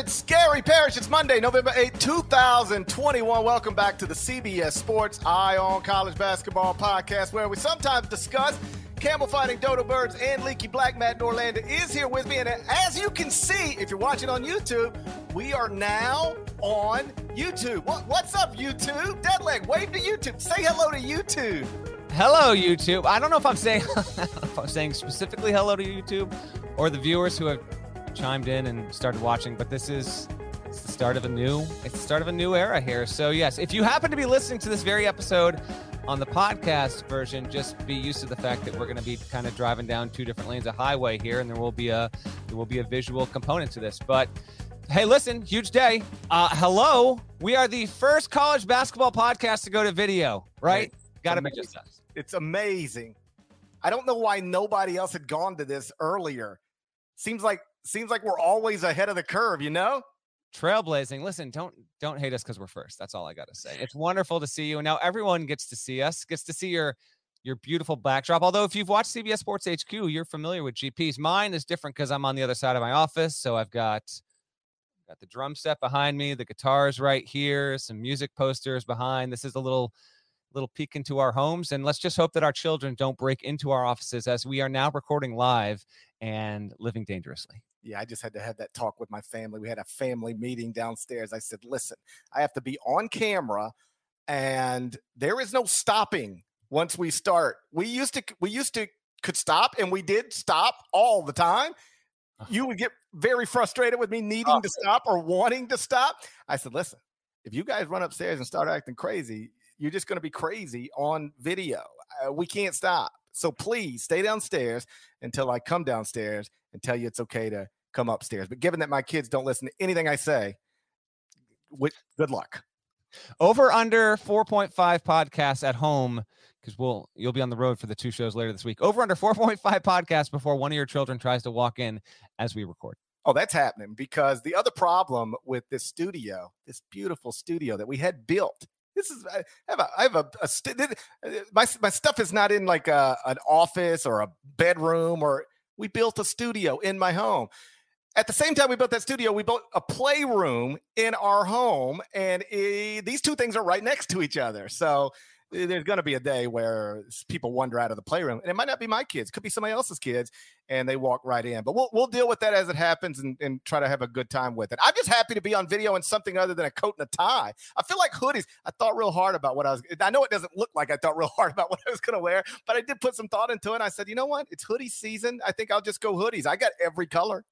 it's Gary Parrish. It's Monday, November 8, 2021. Welcome back to the CBS Sports Eye on College Basketball podcast, where we sometimes discuss camel fighting dodo birds and leaky black. Matt Norlander is here with me. And as you can see, if you're watching on YouTube, we are now on YouTube. What, what's up, YouTube? Deadleg, wave to YouTube. Say hello to YouTube. Hello, YouTube. I don't know if I'm saying if I'm saying specifically hello to YouTube or the viewers who have chimed in and started watching, but this is it's the start of a new it's the start of a new era here. So yes, if you happen to be listening to this very episode on the podcast version, just be used to the fact that we're going to be kind of driving down two different lanes of highway here, and there will be a there will be a visual component to this. But hey, listen, huge day. Uh, hello, we are the first college basketball podcast to go to video. Right? Got to be just us. It's amazing. I don't know why nobody else had gone to this earlier. Seems like seems like we're always ahead of the curve, you know? Trailblazing. Listen, don't don't hate us because we're first. That's all I gotta say. It's wonderful to see you. And now everyone gets to see us, gets to see your your beautiful backdrop. Although if you've watched CBS Sports HQ, you're familiar with GPs. Mine is different because I'm on the other side of my office. So I've got got the drum set behind me, the guitars right here, some music posters behind. This is a little little peek into our homes and let's just hope that our children don't break into our offices as we are now recording live and living dangerously yeah, I just had to have that talk with my family. We had a family meeting downstairs. I said, listen, I have to be on camera and there is no stopping once we start. We used to we used to could stop and we did stop all the time. You would get very frustrated with me needing to stop or wanting to stop. I said, listen, if you guys run upstairs and start acting crazy, you're just going to be crazy on video. Uh, we can't stop. So please stay downstairs until I come downstairs and tell you it's okay to come upstairs. But given that my kids don't listen to anything I say, with good luck. Over under 4.5 podcasts at home because we'll you'll be on the road for the two shows later this week. Over under 4.5 podcasts before one of your children tries to walk in as we record. Oh, that's happening because the other problem with this studio, this beautiful studio that we had built, this is I have a I have a, a st- uh, my my stuff is not in like a, an office or a bedroom or we built a studio in my home. At the same time, we built that studio. We built a playroom in our home, and it, these two things are right next to each other. So eh, Eh, there's going to be a day where people wander out of the playroom, and it might not be my kids, could be somebody else's kids, and they walk right in. But we'll we'll deal with that as it happens, and, and try to have a good time with it. I'm just happy to be on video in something other than a coat and a tie. I feel like hoodies. I thought real hard about what I was. I know it doesn't look like I thought real hard about what I was going to wear, but I did put some thought into it. I said, you know what? It's hoodie season. I think I'll just go hoodies. I got every color.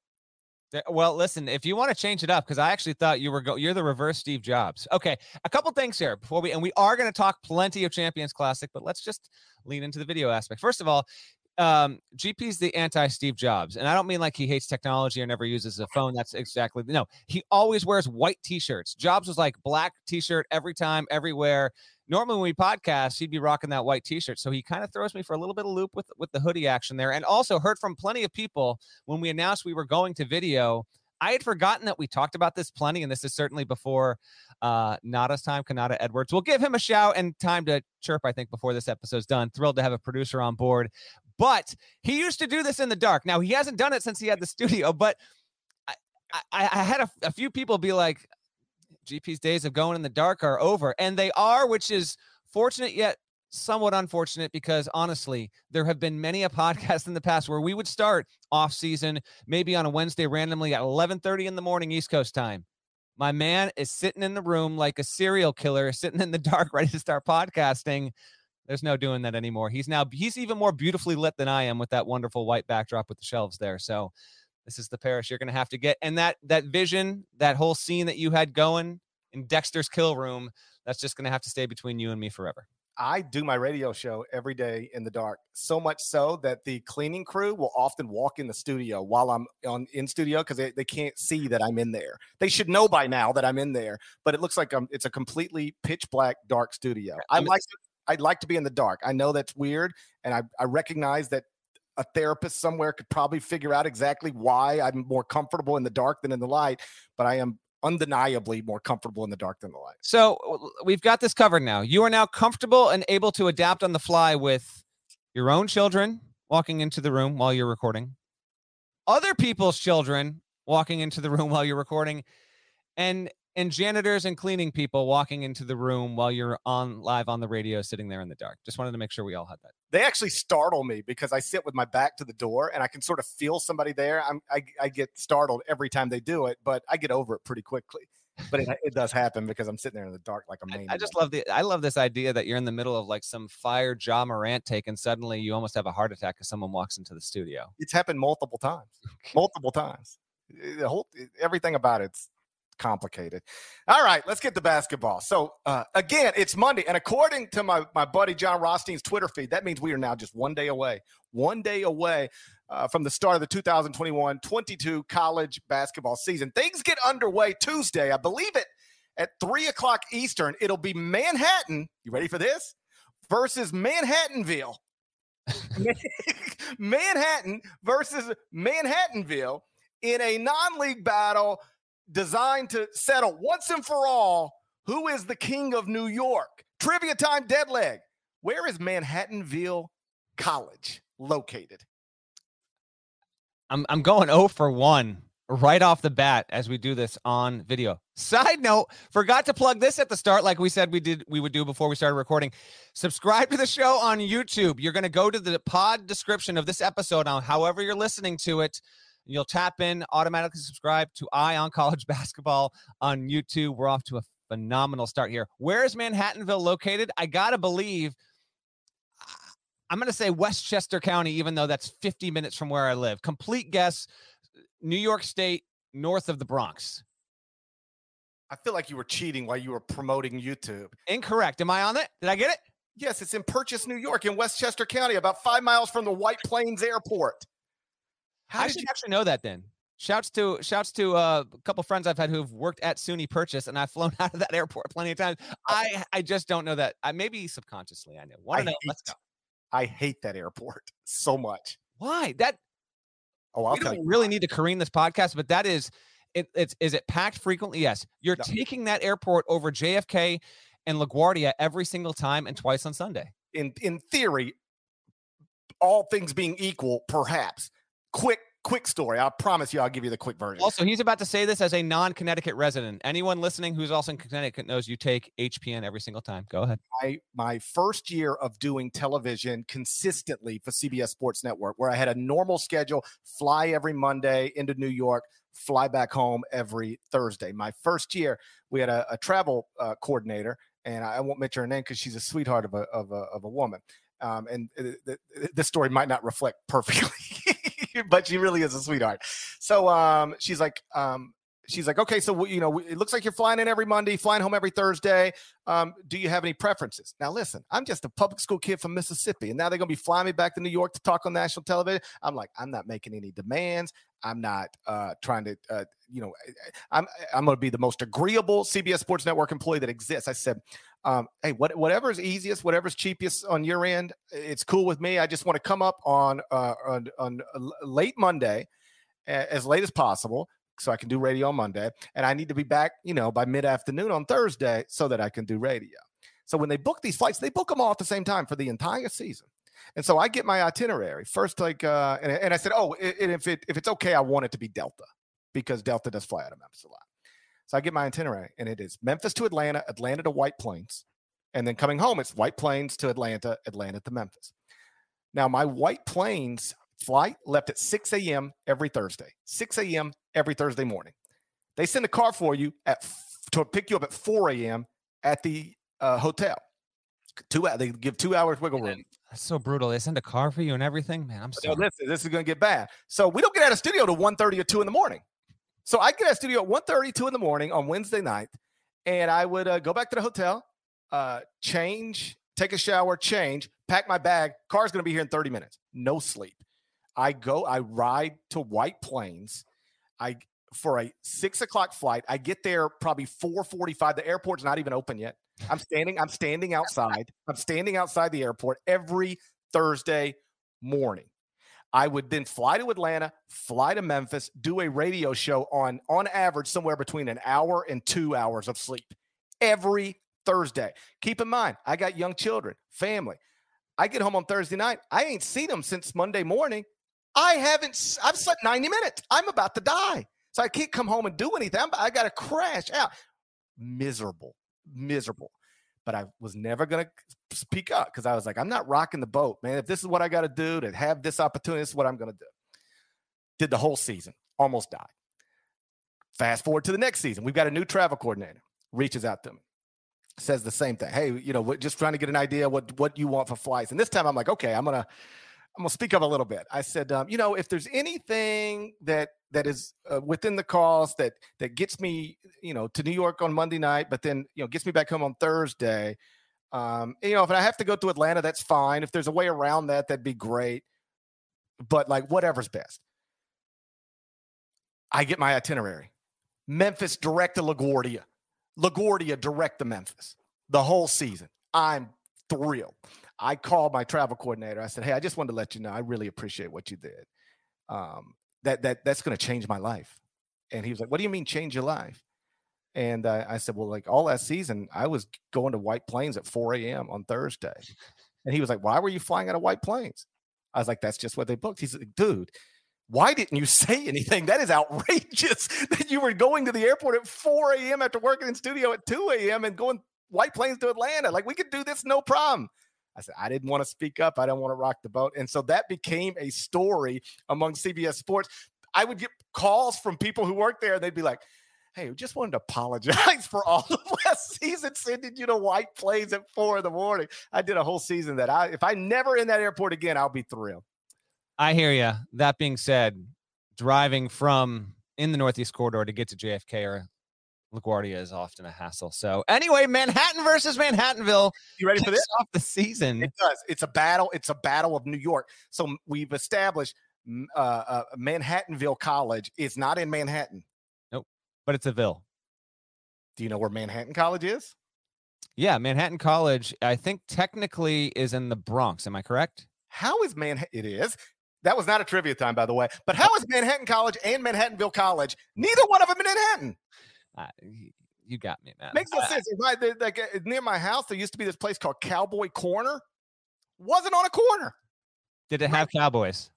Well, listen, if you want to change it up, because I actually thought you were go- you're the reverse Steve Jobs. Okay, a couple things here before we and we are going to talk plenty of Champions Classic, but let's just lean into the video aspect. First of all, um, GP's the anti Steve Jobs, and I don't mean like he hates technology or never uses a phone. That's exactly no. He always wears white T-shirts. Jobs was like black T-shirt every time, everywhere normally when we podcast, he'd be rocking that white t-shirt. So he kind of throws me for a little bit of loop with with the hoodie action there. And also heard from plenty of people when we announced we were going to video. I had forgotten that we talked about this plenty, and this is certainly before uh, Nada's time, Kanata Edwards. We'll give him a shout and time to chirp, I think, before this episode's done. Thrilled to have a producer on board. But he used to do this in the dark. Now, he hasn't done it since he had the studio, but I, I, had a, a few people be like, GP's days of going in the dark are over. And they are, which is fortunate yet somewhat unfortunate because honestly, there have been many a podcast in the past where we would start off season maybe on a Wednesday randomly at 11:30 in the morning East Coast time. My man is sitting in the room like a serial killer, sitting in the dark, ready to start podcasting. There's no doing that anymore. He's now he's even more beautifully lit than I am with that wonderful white backdrop with the shelves there. So this is the Parrish you're going to have to get. And that that vision, that whole scene that you had going in Dexter's kill room, that's just going to have to stay between you and me forever. I do my radio show every day in the dark. So much so that the cleaning crew will often walk in the studio while I'm on in studio because they, they can't see that I'm in there. They should know by now that I'm in there, but it looks like I'm, it's a completely pitch black dark studio. I like I'd like to be in the dark. I know that's weird, and I, I recognize that a therapist somewhere could probably figure out exactly why I'm more comfortable in the dark than in the light, but I am undeniably more comfortable in the dark than the light. So we've got this covered now. You are now comfortable and able to adapt on the fly with your own children walking into the room while you're recording, other people's children walking into the room while you're recording, and and janitors and cleaning people walking into the room while you're on live on the radio sitting there in the dark. Just wanted to make sure we all had that. They actually startle me because I sit with my back to the door and I can sort of feel somebody there. I'm, I, I get startled every time they do it, but I get over it pretty quickly. But it, it does happen because I'm sitting there in the dark like a man. I, I just love the I love this idea that you're in the middle of like some fire Ja Morant take and suddenly you almost have a heart attack because someone walks into the studio. It's happened multiple times. Multiple times. Eh, the whole eh, everything about it's complicated. All right, let's get to basketball. So uh, again, it's Monday, and according to my my buddy John Rothstein's Twitter feed, that means we are now just one day away, one day away uh, from the start of the 2021-22 college basketball season. Things get underway Tuesday, I believe it, at three o'clock Eastern. It'll be Manhattan. You ready for this? Versus Manhattanville. Manhattan versus Manhattanville in a non-league battle designed to settle once and for all who is the king of New York. Trivia time, dead leg. Where is Manhattanville College located? I'm I'm going 0 for 1 right off the bat as we do this on video. Side note, forgot to plug this at the start like we said we did we would do before we started recording. Subscribe to the show on YouTube. You're going to go to the pod description of this episode on however you're listening to it You'll tap in, automatically subscribe to Eye on College Basketball on YouTube. We're off to a phenomenal start here. Where is Manhattanville located? I got to believe I'm going to say Westchester County, even though that's 50 minutes from where I live. Complete guess New York State, north of the Bronx. I feel like you were cheating while you were promoting YouTube. Incorrect. Am I on it? Did I get it? Yes, it's in Purchase, New York, in Westchester County, about five miles from the White Plains Airport. How I should you- actually know that then. Shouts to shouts to uh, a couple friends I've had who've worked at SUNY Purchase, and I've flown out of that airport plenty of times. I I just don't know that. I maybe subconsciously I know. Want to know? Let's go. I hate that airport so much. Why that? Oh, I'll we don't really need to careen this podcast, but that is it. It's is it packed frequently? Yes. You're no. taking that airport over JFK and LaGuardia every single time and twice on Sunday. In in theory, all things being equal, perhaps quick quick story. I promise you, I'll give you the quick version. Also, he's about to say this as a non-Connecticut resident. Anyone listening who's also in Connecticut knows you take HPN every single time. Go ahead. My my first year of doing television consistently for CBS Sports Network, where I had a normal schedule, fly every Monday into New York, fly back home every Thursday. My first year, we had a, a travel uh, coordinator, and I won't mention her name because she's a sweetheart of a of a, of a woman. Um, and uh, this story might not reflect perfectly but she really is a sweetheart. So um, she's like, um, she's like, okay, so you know, it looks like you're flying in every Monday, flying home every Thursday. Um, do you have any preferences? Now, listen, I'm just a public school kid from Mississippi, and now they're gonna be flying me back to New York to talk on national television. I'm like, I'm not making any demands. I'm not uh, trying to, uh, you know, I'm I'm gonna be the most agreeable CBS Sports Network employee that exists. I said, um, hey, what, whatever's easiest, whatever's cheapest on your end, it's cool with me. I just want to come up on uh, on, on late Monday, as late as possible, so I can do radio on Monday, and I need to be back, you know, by mid afternoon on Thursday so that I can do radio. So when they book these flights, they book them all at the same time for the entire season. And so I get my itinerary first, like, uh, and, and I said, oh, and if it if it's okay, I want it to be Delta because Delta does fly out of Memphis a lot. So I get my itinerary, and it is Memphis to Atlanta, Atlanta to White Plains, and then coming home, it's White Plains to Atlanta, Atlanta to Memphis. Now, my White Plains flight left at 6 a.m. every Thursday, 6 a.m. every Thursday morning. They send a car for you at to pick you up at 4 a.m. at the uh, hotel. Two they give two hours wiggle room. That's so brutal. They send a car for you and everything, man. I'm sorry. No, listen, this is going to get bad. So we don't get out of studio to 1.30 or 2 in the morning. So I get at studio at 1.30, 2 in the morning on Wednesday night, and I would uh, go back to the hotel, uh, change take a shower, change, pack my bag. Car's going to be here in 30 minutes. No sleep. I go, I ride to White Plains. I for a six o'clock flight. I get there probably 445. The airport's not even open yet. I'm standing, I'm standing outside. I'm standing outside the airport every Thursday morning. I would then fly to Atlanta, fly to Memphis, do a radio show on on average somewhere between an hour and 2 hours of sleep every Thursday. Keep in mind, I got young children, family. I get home on Thursday night. I ain't seen them since Monday morning. I haven't I've slept 90 minutes. I'm about to die. So I can't come home and do anything. I'm, I got to crash out. Miserable, miserable. But I was never going to speak up because I was like, I'm not rocking the boat, man. If this is what I got to do to have this opportunity, this is what I'm going to do. Did the whole season, almost died. Fast forward to the next season. We've got a new travel coordinator, reaches out to me says the same thing. Hey, you know, we're just trying to get an idea what what you want for flights. And this time I'm like, okay, I'm gonna I'm gonna speak up a little bit. I said, um, you know, if there's anything that that is uh, within the cost that that gets me, you know, to New York on Monday night, but then you know gets me back home on Thursday. Um, you know, if I have to go to Atlanta, that's fine. If there's a way around that, that'd be great. But like whatever's best. I get my itinerary. Memphis direct to LaGuardia. LaGuardia direct to Memphis the whole season. I'm thrilled. I called my travel coordinator. I said, "Hey, I just wanted to let you know I really appreciate what you did. Um, that that that's going to change my life." And he was like, "What do you mean change your life?" And uh, I said, "Well, like all last season, I was going to White Plains at 4 a.m. on Thursday." And he was like, "Why were you flying out of White Plains?" I was like, "That's just what they booked." He's like, "Dude." Why didn't you say anything? That is outrageous that you were going to the airport at 4 a.m. after working in studio at 2 a.m. and going White Plains to Atlanta. Like we could do this no problem. I said, I didn't want to speak up. I don't want to rock the boat. And so that became a story among CBS Sports. I would get calls from people who work there, and they'd be like, Hey, we just wanted to apologize for all of last season sending you to White Plains at four in the morning. I did a whole season that I, if I never in that airport again, I'll be thrilled. I hear you. That being said, driving from in the Northeast corridor to get to JFK or LaGuardia is often a hassle. So anyway, Manhattan versus Manhattanville. You ready for this? Off the season. It does. It's a battle. It's a battle of New York. So we've established uh, uh, Manhattanville College is not in Manhattan. Nope, but it's a ville. Do you know where Manhattan College is? Yeah, Manhattan College. I think technically is in the Bronx. Am I correct? How is Manhattan? It is. That was not a trivia time, by the way. But how is Manhattan College and Manhattanville College? Neither one of them in Manhattan. Uh, you got me, man. Makes no sense. Like uh, near my house, there used to be this place called Cowboy Corner. Wasn't on a corner. Did it have cowboys?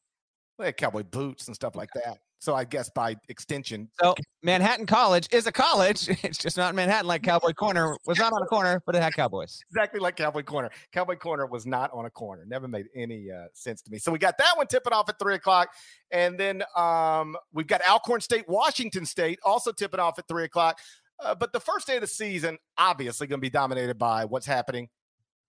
They had cowboy boots and stuff like that. So I guess by extension. So Manhattan College is a college. It's just not Manhattan like Cowboy Corner was not on a corner, but it had cowboys. Exactly like Cowboy Corner. Cowboy Corner was not on a corner. Never made any uh, sense to me. So we got that one tipping off at three o'clock. And then um, we've got Alcorn State, Washington State also tipping off at three o'clock. Uh, but the first day of the season, obviously, going to be dominated by what's happening.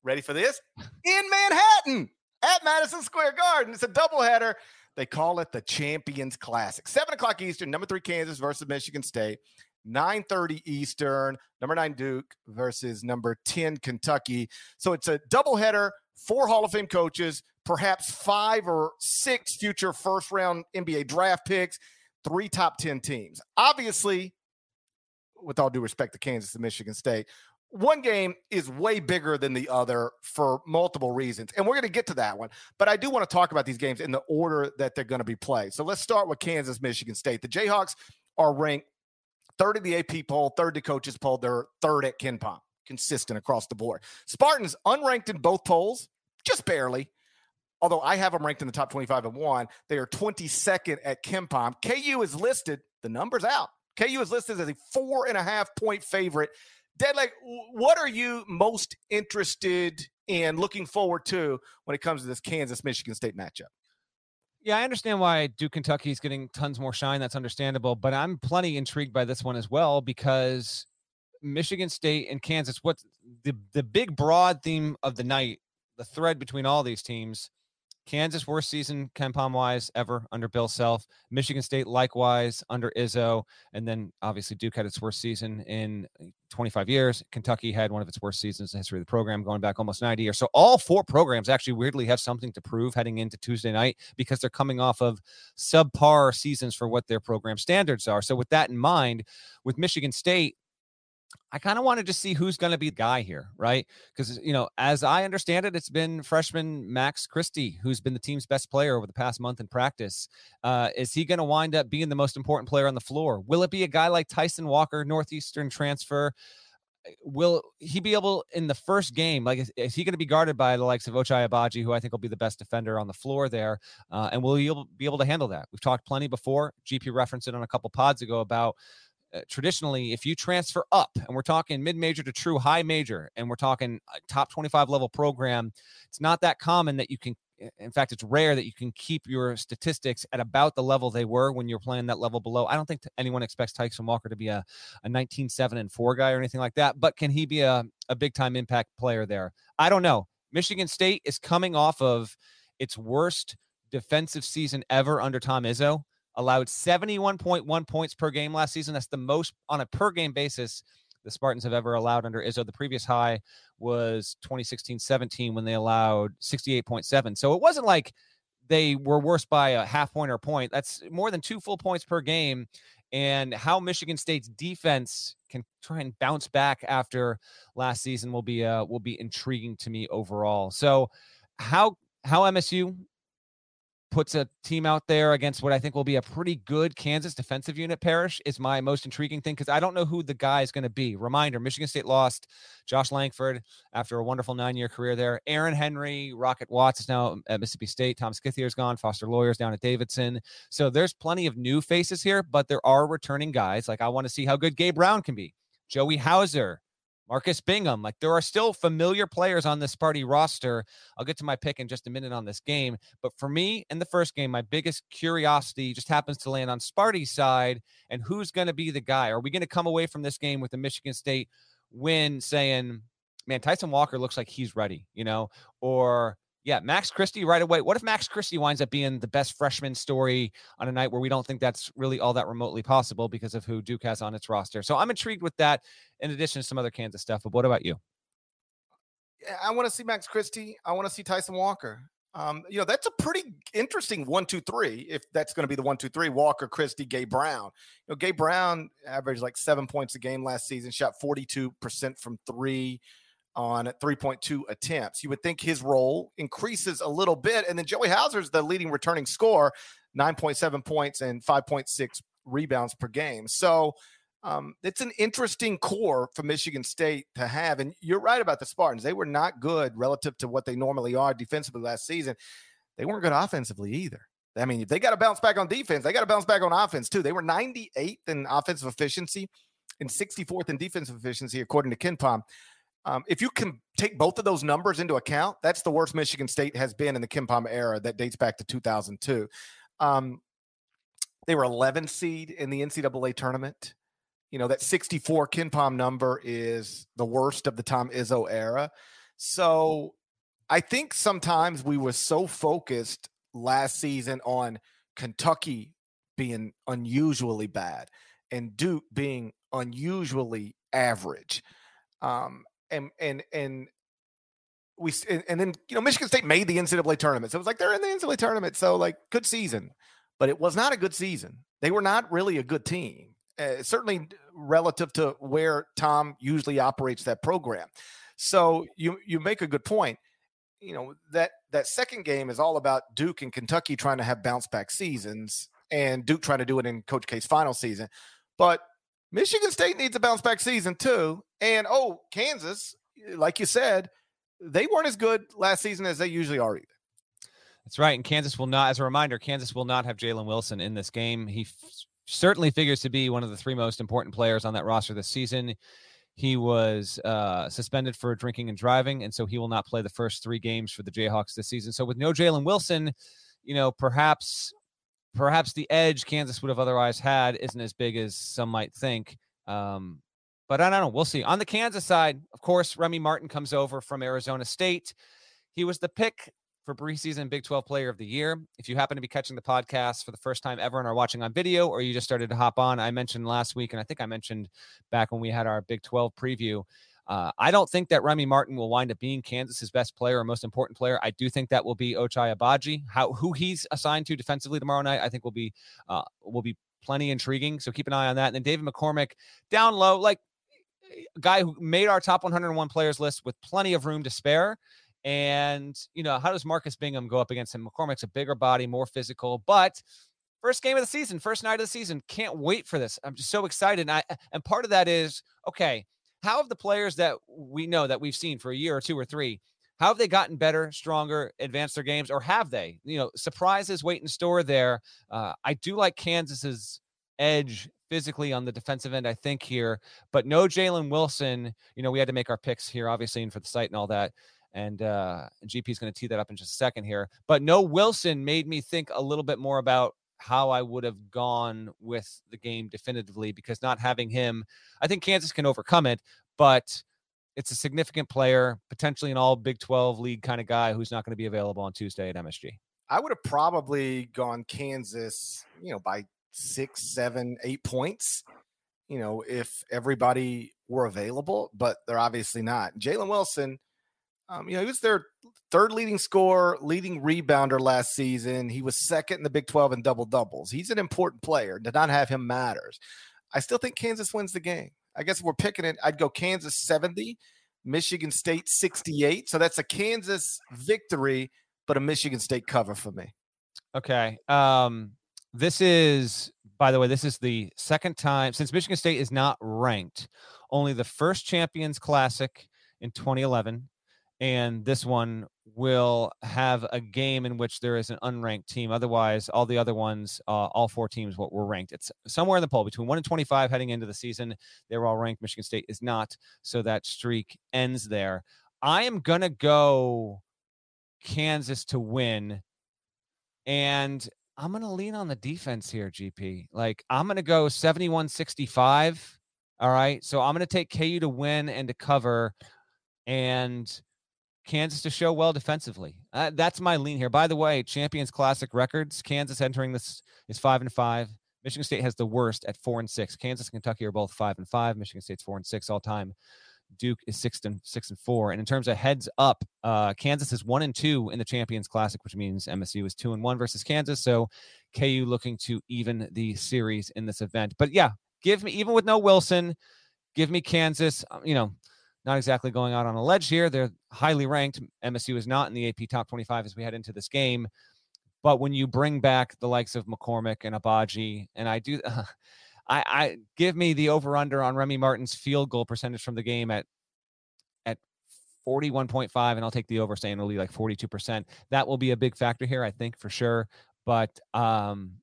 Ready for this? In Manhattan at Madison Square Garden. It's a doubleheader. They call it the Champions Classic. Seven o'clock Eastern, number three Kansas versus Michigan State. 9:30 Eastern, number nine Duke versus number 10 Kentucky. So it's a doubleheader, four Hall of Fame coaches, perhaps five or six future first round NBA draft picks, three top 10 teams. Obviously, with all due respect to Kansas and Michigan State, one game is way bigger than the other for multiple reasons. And we're going to get to that one. But I do want to talk about these games in the order that they're going to be played. So let's start with Kansas, Michigan State. The Jayhawks are ranked third in the AP poll, third to coaches poll. They're third at KenPom, consistent across the board. Spartans unranked in both polls, just barely. Although I have them ranked in the top 25 and one, they are 22nd at KenPom. KU is listed, the numbers out. KU is listed as a four and a half point favorite Dad, like, what are you most interested in looking forward to when it comes to this Kansas Michigan State matchup? Yeah, I understand why Duke Kentucky is getting tons more shine. That's understandable, but I'm plenty intrigued by this one as well because Michigan State and Kansas. What the the big broad theme of the night, the thread between all these teams Kansas worst season KenPom wise ever under Bill Self. Michigan State likewise under Izzo, and then obviously Duke had its worst season in 25 years. Kentucky had one of its worst seasons in the history of the program, going back almost 90 years. So all four programs actually weirdly have something to prove heading into Tuesday night because they're coming off of subpar seasons for what their program standards are. So with that in mind, with Michigan State, I kind of wanted to see who's going to be the guy here, right? Because, you know, as I understand it, it's been freshman Max Christie who's been the team's best player over the past month in practice. Uh, is he going to wind up being the most important player on the floor? Will it be a guy like Tyson Walker, Northeastern transfer? Eh, will he be able in the first game? Like, is, is he going to be guarded by the likes of Ochai Agbaji, who I think will be the best defender on the floor there? Uh, and will he be able to handle that? We've talked plenty before. GP referenced it on a couple pods ago about uh, traditionally, if you transfer up, and we're talking mid major to true high major, and we're talking top 25 level program, it's not that common that you can. In fact, it's rare that you can keep your statistics at about the level they were when you're playing that level below. I don't think anyone expects Tyson Walker to be a, a 19 7 and 4 guy or anything like that, but can he be a, a big time impact player there? I don't know. Michigan State is coming off of its worst defensive season ever under Tom Izzo allowed 71.1 points per game last season. That's the most on a per game basis the Spartans have ever allowed under Izzo. The previous high was 2016 17 when they allowed 68.7. So it wasn't like they were worse by a half point or point. That's more than two full points per game. And how Michigan State's defense can try and bounce back after last season will be uh, will be intriguing to me overall. So how how MSU puts a team out there against what I think will be a pretty good Kansas defensive unit Parrish is my most intriguing thing because I don't know who the guy is going to be. Reminder Michigan State lost Josh Langford after a wonderful nine year career there. Aaron Henry, Rocket Watts is now at Mississippi State. Thomas Kithier is gone. Foster Loyer's down at Davidson. So there's plenty of new faces here, but there are returning guys. Like I want to see how good Gabe Brown can be. Joey Hauser, Marcus Bingham. Like there are still familiar players on this party roster. I'll get to my pick in just a minute on this game. But for me, in the first game, my biggest curiosity just happens to land on Sparty's side. And who's going to be the guy? Are we going to come away from this game with a Michigan State win saying, man, Tyson Walker looks like he's ready, you know? Or yeah, Max Christie right away. What if Max Christie winds up being the best freshman story on a night where we don't think that's really all that remotely possible because of who Duke has on its roster? So I'm intrigued with that, in addition to some other Kansas stuff. But what about you? I want to see Max Christie. I want to see Tyson Walker. Um, you know, that's a pretty interesting one, two, three. If that's going to be the one, two, three, Walker, Christie, Gabe Brown. You know, Gabe Brown averaged like seven points a game last season, shot 42% from three on 3.2 attempts. You would think his role increases a little bit. And then Joey Hauser's the leading returning score, 9.7 points and 5.6 rebounds per game. So um, it's an interesting core for Michigan State to have. And you're right about the Spartans. They were not good relative to what they normally are defensively last season. They weren't good offensively either. I mean, if they got to bounce back on defense, they got to bounce back on offense too. They were 98th in offensive efficiency and 64th in defensive efficiency, according to KenPom. Um, if you can take both of those numbers into account, that's the worst Michigan State has been in the KenPom era that dates back to 2002. Um, they were 11 seed in the NCAA tournament. You know, that 64 KenPom number is the worst of the Tom Izzo era. So I think sometimes we were so focused last season on Kentucky being unusually bad and Duke being unusually average. Um, and and and we and, and, then you know Michigan State made the NCAA tournament, so it was like they're in the NCAA tournament, so like good season, but it was not a good season. They were not really a good team, uh, certainly relative to where Tom usually operates that program. So you you make a good point. You know that that second game is all about Duke and Kentucky trying to have bounce back seasons, and Duke trying to do it in Coach K's final season, but Michigan State needs a bounce back season too. And oh, Kansas, like you said, they weren't as good last season as they usually are either. That's right. And Kansas will not, as a reminder, Kansas will not have Jalen Wilson in this game. He f- certainly figures to be one of the three most important players on that roster this season. He was uh, suspended for drinking and driving, and so he will not play the first three games for the Jayhawks this season. So with no Jalen Wilson, you know, perhaps perhaps the edge Kansas would have otherwise had isn't as big as some might think. Um, but I don't know. We'll see. On the Kansas side, of course, Remy Martin comes over from Arizona State. He was the pick for preseason Big 12 Player of the Year. If you happen to be catching the podcast for the first time ever and are watching on video, or you just started to hop on, I mentioned last week, and I think I mentioned back when we had our Big 12 preview. Uh, I don't think that Remy Martin will wind up being Kansas's best player or most important player. I do think that will be Ochai Agbaji. How who he's assigned to defensively tomorrow night, I think will be uh, will be plenty intriguing. So keep an eye on that. And then David McCormick down low, like a guy who made our top 101 players list with plenty of room to spare. And, you know, how does Marcus Bingham go up against him? McCormick's a bigger body, more physical, but first game of the season, first night of the season. Can't wait for this. I'm just so excited. And, I, and part of that is okay, how have the players that we know that we've seen for a year or two or three, how have they gotten better, stronger, advanced their games, or have they? You know, surprises wait in store there. Uh, I do like Kansas's edge physically on the defensive end, I think, here, but no Jalen Wilson. You know, we had to make our picks here, obviously, and for the site and all that and uh, GP is going to tee that up in just a second here. But no Wilson made me think a little bit more about how I would have gone with the game definitively because not having him, I think Kansas can overcome it, but it's a significant player, potentially an all Big 12 league kind of guy who's not going to be available on Tuesday at MSG. I would have probably gone Kansas, you know, by six, seven, eight points, you know, if everybody were available, but they're obviously not. Jalen Wilson, um, you know, he was their third leading scorer, leading rebounder last season. He was second in the Big 12 in double doubles. He's an important player. To not have him matters. I still think Kansas wins the game. I guess if we're picking it, I'd go Kansas 70, Michigan State 68. So that's a Kansas victory, but a Michigan State cover for me. Okay. Um, this is, by the way, this is the second time since Michigan State is not ranked. Only the first Champions Classic in 2011 and this one will have a game in which there is an unranked team. Otherwise, all the other ones, uh, all four teams were ranked. It's somewhere in the poll between one and 25 heading into the season. They were all ranked. Michigan State is not. So that streak ends there. I am to go Kansas to win. And I'm to lean on the defense here, GP. Like, I'm to go 71 65. All right. So I'm to take KU to win and to cover. And Kansas to show well defensively. Uh, that's my lean here. By the way, Champions Classic records. Kansas entering this is five and five. Michigan State has the worst at four and six. Kansas and Kentucky are both five and five. Michigan State's four and six all time. Duke is six and six and four. And in terms of heads up, uh, Kansas is one and two in the Champions Classic, which means MSU is two and one versus Kansas. So KU looking to even the series in this event. But yeah, give me even with no Wilson, give me Kansas. Uh, you know, not exactly going out on a ledge here. They're highly ranked. MSU is not in the AP top 25 as we head into this game. But when you bring back the likes of McCormick and Agbaji, and I do, I, I give me the over under on Remy Martin's field goal percentage from the game at at 41.5, and I'll take the over, saying it'll be like 42%. That will be a big factor here, I think, for sure. But um,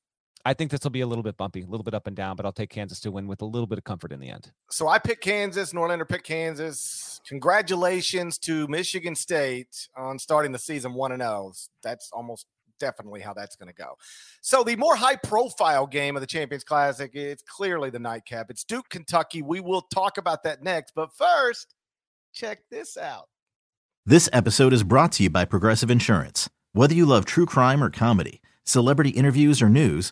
I think this will be a little bit bumpy, a little bit up and down, but I'll take Kansas to win with a little bit of comfort in the end. So I picked Kansas. Norlander picked Kansas. Congratulations to Michigan State on starting the season 1 and 0. That's almost definitely how that's going to go. So the more high profile game of the Champions Classic, it's clearly the nightcap. It's Duke, Kentucky. We will talk about that next. But first, check this out. This episode is brought to you by Progressive Insurance. Whether you love true crime or comedy, celebrity interviews or news,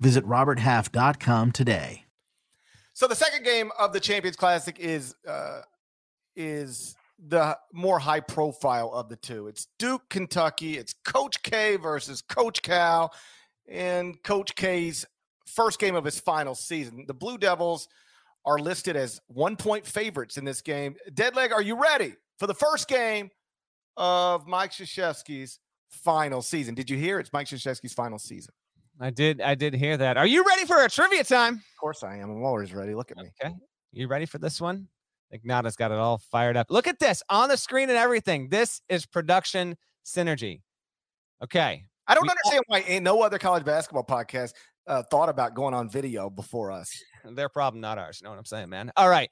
Visit RobertHalf.com today. So the second game of the Champions Classic is uh, is the more high profile of the two. It's Duke, Kentucky. It's Coach K versus Coach Cal, and Coach K's first game of his final season. The Blue Devils are listed as one point favorites in this game. Deadleg, are you ready for the first game of Mike Krzyzewski's final season? Did you hear it's Mike Krzyzewski's final season? I did. I did hear that. Are you ready for a trivia time? Of course I am. I'm always ready. Look at me. Okay. You ready for this one? Ignata's got it all fired up. Look at this on the screen and everything. This is production synergy. Okay. I don't we understand all- why no other college basketball podcast uh, thought about going on video before us. Their problem, not ours. You know what I'm saying, man? All right.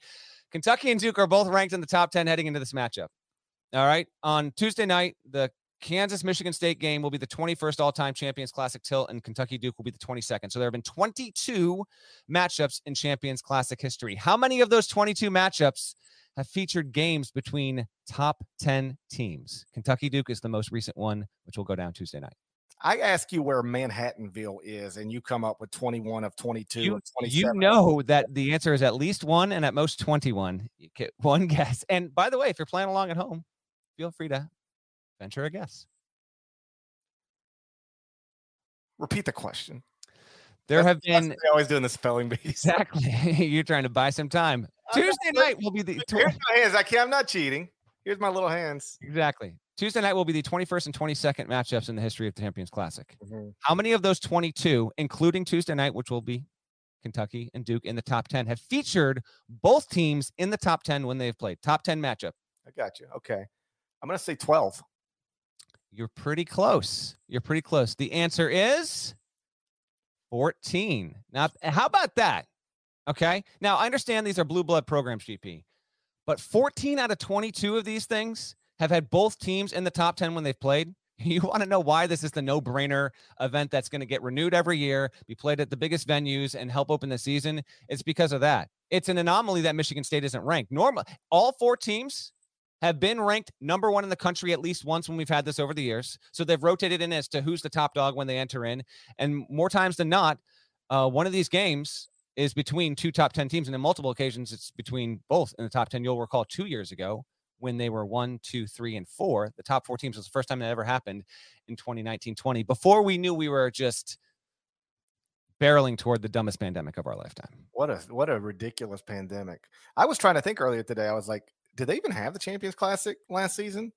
Kentucky and Duke are both ranked in the top 10 heading into this matchup. All right. On Tuesday night, the Kansas Michigan State game will be the 21st all time Champions Classic tilt, and Kentucky Duke will be the 22nd. So there have been 22 matchups in Champions Classic history. How many of those 22 matchups have featured games between top 10 teams? Kentucky Duke is the most recent one, which will go down Tuesday night. I ask you where Manhattanville is, and you come up with 21 of 22 you, you know that the answer is at least one and at most 21. You get one guess. And by the way, if you're playing along at home, feel free to venture a guess. Repeat the question. There have been always doing the spelling bee. Exactly. You're trying to buy some time. Tuesday night will be the. Here's my hands. I can't. I'm not cheating. Here's my little hands. Exactly. Tuesday night will be the 21st and 22nd matchups in the history of the Champions Classic. Mm-hmm. How many of those 22, including Tuesday night, which will be Kentucky and Duke in the top 10, have featured both teams in the top 10 when they've played? Top 10 matchup. I got you. Okay. I'm going to say 12. You're pretty close. You're pretty close. The answer is 14. Now, eh, how about that? Okay. Now, I understand these are blue blood programs, GP, but 14 out of 22 of these things have had both teams in the top 10 when they've played. You want to know why this is the no brainer event that's going to get renewed every year, be played at the biggest venues, and help open the season? It's because of that. It's an anomaly that Michigan State isn't ranked. Normal, all four teams have been ranked number one in the country at least once when we've had this over the years. So they've rotated in as to who's the top dog when they enter in. And more times than not, uh, one of these games is between two top 10 teams. And in multiple occasions, it's between both in the top 10. You'll recall two years ago when they were one, two, three, and four. The top four teams was the first time that ever happened in 2019 20, before we knew we were just barreling toward the dumbest pandemic of our lifetime. What a what a ridiculous pandemic. I was trying to think earlier today. I was like, did they even have the Champions Classic last season?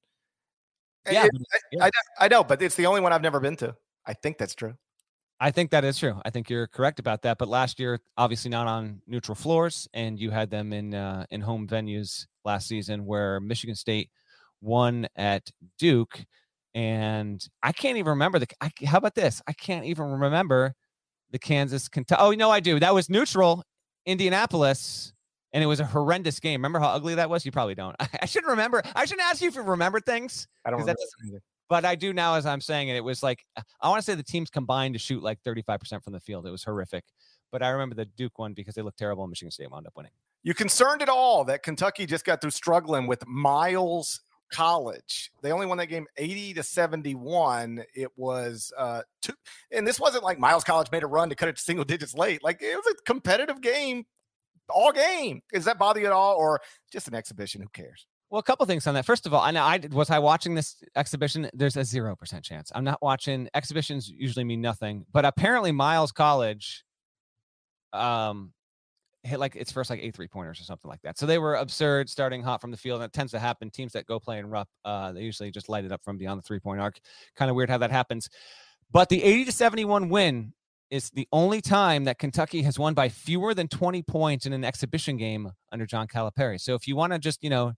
Yeah, it, yeah. I, I, know, but it's the only one I've never been to. I think that's true. I think that is true. I think you're correct about that. But last year, obviously not on neutral floors, and you had them in uh, in home venues last season, where Michigan State won at Duke, and I can't even remember the. I, how about this? I can't even remember the Kansas Kentucky. Oh no, I do. That was neutral, Indianapolis, and it was a horrendous game. Remember how ugly that was? You probably don't. I, should remember. I shouldn't ask you if you remember things. I don't. But I do now as I'm saying it. It was like I want to say the teams combined to shoot like 35% from the field. It was horrific. But I remember the Duke one because they looked terrible and Michigan State wound up winning. You concerned at all that Kentucky just got through struggling with Miles College? They only won that game 80 to 71. It was uh two, and this wasn't like Miles College made a run to cut it to single digits late. Like it was a competitive game all game. Does that bother you at all, or just an exhibition? Who cares? Well, a couple things on that. First of all, I know I was I watching this exhibition. There's a zero percent chance. I'm not watching exhibitions. Usually mean nothing, but apparently Miles College, um, hit like its first like eight three pointers or something like that. So they were absurd, starting hot from the field. And it tends to happen. Teams that go play in Rupp, uh, they usually just light it up from beyond the three point arc. Kind of weird how that happens. But the 80 to 71 win is the only time that Kentucky has won by fewer than 20 points in an exhibition game under John Calipari. So if you want to just, you know,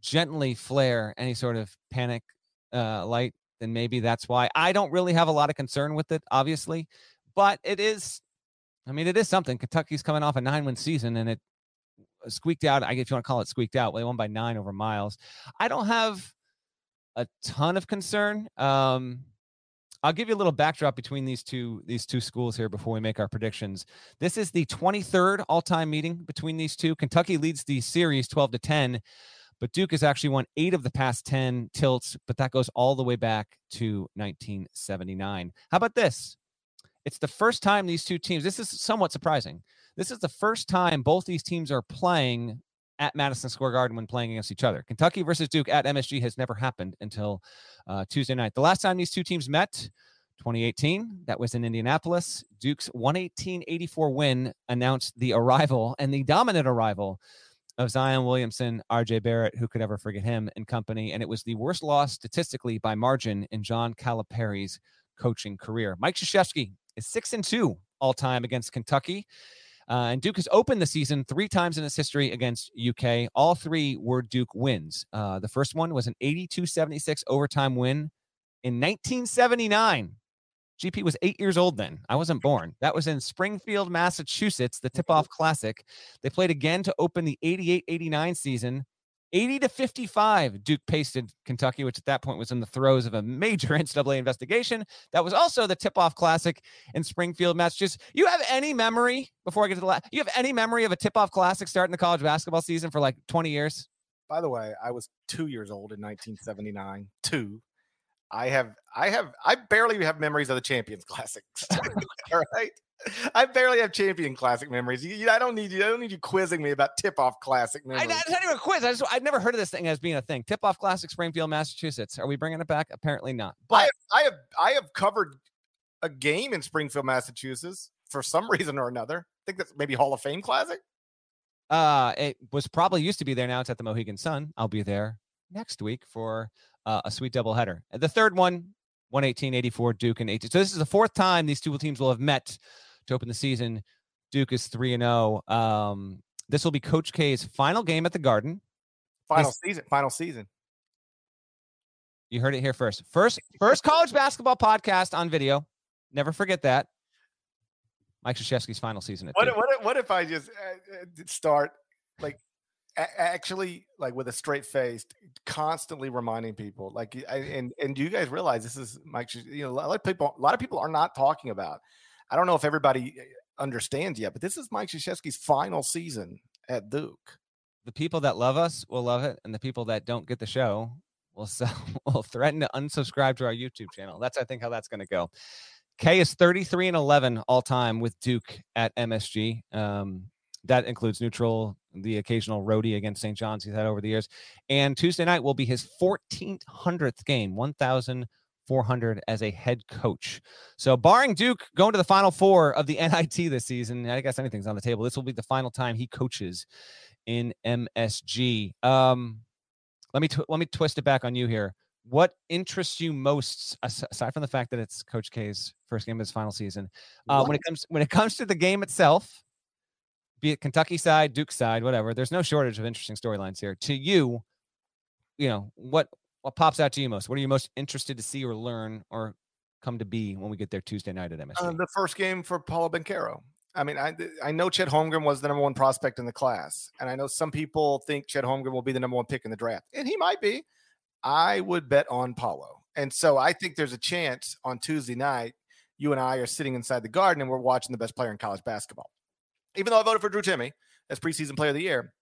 gently flare any sort of panic uh, light, then maybe that's why. I don't really have a lot of concern with it, obviously, but it is, I mean, it is something. Kentucky's coming off a nine win season and it squeaked out. I guess if you want to call it squeaked out, well, they won by nine over Miles. I don't have a ton of concern. Um, I'll give you a little backdrop between these two these two schools here before we make our predictions. This is the 23rd all-time meeting between these two. Kentucky leads the series 12 to 10, but Duke has actually won 8 of the past 10 tilts, but that goes all the way back to 1979. How about this? It's the first time these two teams, this is somewhat surprising. This is the first time both these teams are playing at Madison Square Garden when playing against each other. Kentucky versus Duke at MSG has never happened until uh, Tuesday night. The last time these two teams met, 2018, that was in Indianapolis. Duke's 118-84 win announced the arrival and the dominant arrival of Zion Williamson, RJ Barrett, who could ever forget him and company. And it was the worst loss statistically by margin in John Calipari's coaching career. Mike Krzyzewski is six and two all time against Kentucky. Uh, and Duke has opened the season three times in its history against UK. All three were Duke wins. Uh, the first one was an 82 76 overtime win in 1979. GP was eight years old then. I wasn't born. That was in Springfield, Massachusetts, the tip off classic. They played again to open the 88 89 season. 80 to 55, Duke pasted Kentucky, which at that point was in the throes of a major NCAA investigation. That was also the tip off classic in Springfield, Massachusetts. You have any memory, before I get to the last, you have any memory of a tip off classic starting the college basketball season for like 20 years? By the way, I was two years old in 1979. Two. I have, I have, I barely have memories of the Champions Classic. All right. I barely have Champion Classic memories. You, I don't need you. I don't need you quizzing me about Tip Off Classic memories. I, it's not even a quiz. I just I'd never heard of this thing as being a thing. Tip Off Classic, Springfield, Massachusetts. Are we bringing it back? Apparently not. But I have, I have, I have covered a game in Springfield, Massachusetts for some reason or another. I think that's maybe Hall of Fame Classic. Uh, it was probably used to be there. Now it's at the Mohegan Sun. I'll be there next week for uh, a sweet doubleheader. The third one, 118 84 Duke and 18. So this is the fourth time these two teams will have met to open the season. Duke is 3 and 0. Um, this will be Coach K's final game at the Garden. Final His, season. Final season. You heard it here first. First first college basketball podcast on video. Never forget that. Mike Krzyzewski's final season. What, what, if, what if I just uh, uh start like actually like with a straight face, constantly reminding people like, and and do you guys realize this is Mike? You know, a lot of people, a lot of people are not talking about I don't know if everybody eh, understands yet, but this is Mike Krzyzewski's final season at Duke. The people that love us will love it, and the people that don't get the show will sell, will threaten to unsubscribe to our YouTube channel. That's I think how that's going to go. K is 33 and 11 all time with Duke at MSG. Um, that includes neutral, the occasional roadie against St. John's he's had over the years. And Tuesday night will be his 1400th game, 1,000 400 as a head coach. So, barring Duke going to the final four of the NIT this season, I guess anything's on the table. This will be the final time he coaches in MSG. Um, let me tw- let me twist it back on you here. What interests you most, aside from the fact that it's Coach K's first game of his final season, uh, when it comes when it comes to the game itself, be it Kentucky side, Duke side, whatever. There's no shortage of interesting storylines here. To you, you know what what pops out to you most? What are you most interested to see or learn or come to be when we get there Tuesday night at MSG? Uh, the first game for Paolo Banchero. I mean, I I know Chet Holmgren was the number one prospect in the class, and I know some people think Chet Holmgren will be the number one pick in the draft, and he might be. I would bet on Paolo, and so I think there's a chance on Tuesday night you and I are sitting inside the Garden and we're watching the best player in college basketball. Even though I voted for Drew Timme as preseason player of the year,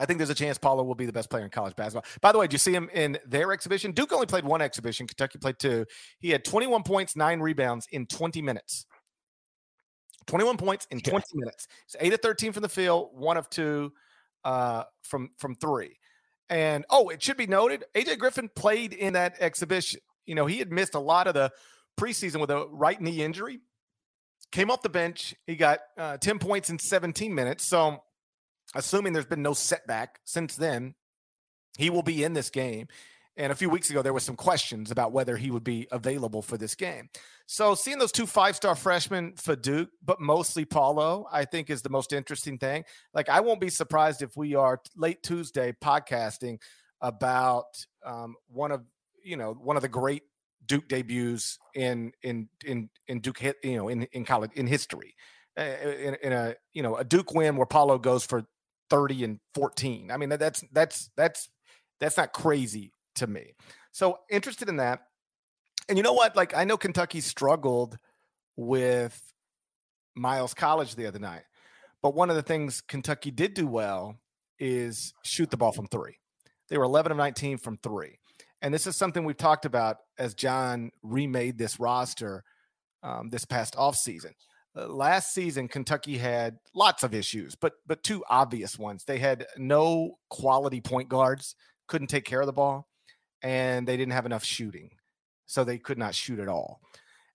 I think there's a chance Paolo will be the best player in college basketball. By the way, did you see him in their exhibition? Duke only played one exhibition. Kentucky played two. He had 21 points, nine rebounds in 20 minutes. 21 points in 20 yeah. minutes. It's eight of 13 from the field, one of two uh, from from three. And oh, it should be noted, AJ Griffin played in that exhibition. You know, he had missed a lot of the preseason with a right knee injury. Came off the bench. He got uh, 10 points in 17 minutes. So assuming there's been no setback since then, he will be in this game. And a few weeks ago, there was some questions about whether he would be available for this game. So seeing those two five-star freshmen for Duke, but mostly Paolo, I think is the most interesting thing. Like I won't be surprised if we are late Tuesday podcasting about um, one of you know one of the great Duke debuts in in in in Duke you know in in college in history. In, in, a you know a Duke win where Paolo goes for 30 and 14. I mean, that's that's that's that's not crazy to me. So interested in that. And you know what? Like I know Kentucky struggled with Miles College the other night. But one of the things Kentucky did do well is shoot the ball from 3. They were 11 of 19 from 3. And this is something we've talked about as John remade this roster um, this past offseason. Uh, last season Kentucky had lots of issues, but but two obvious ones. They had no quality point guards, couldn't take care of the ball, and they didn't have enough shooting. So they could not shoot at all.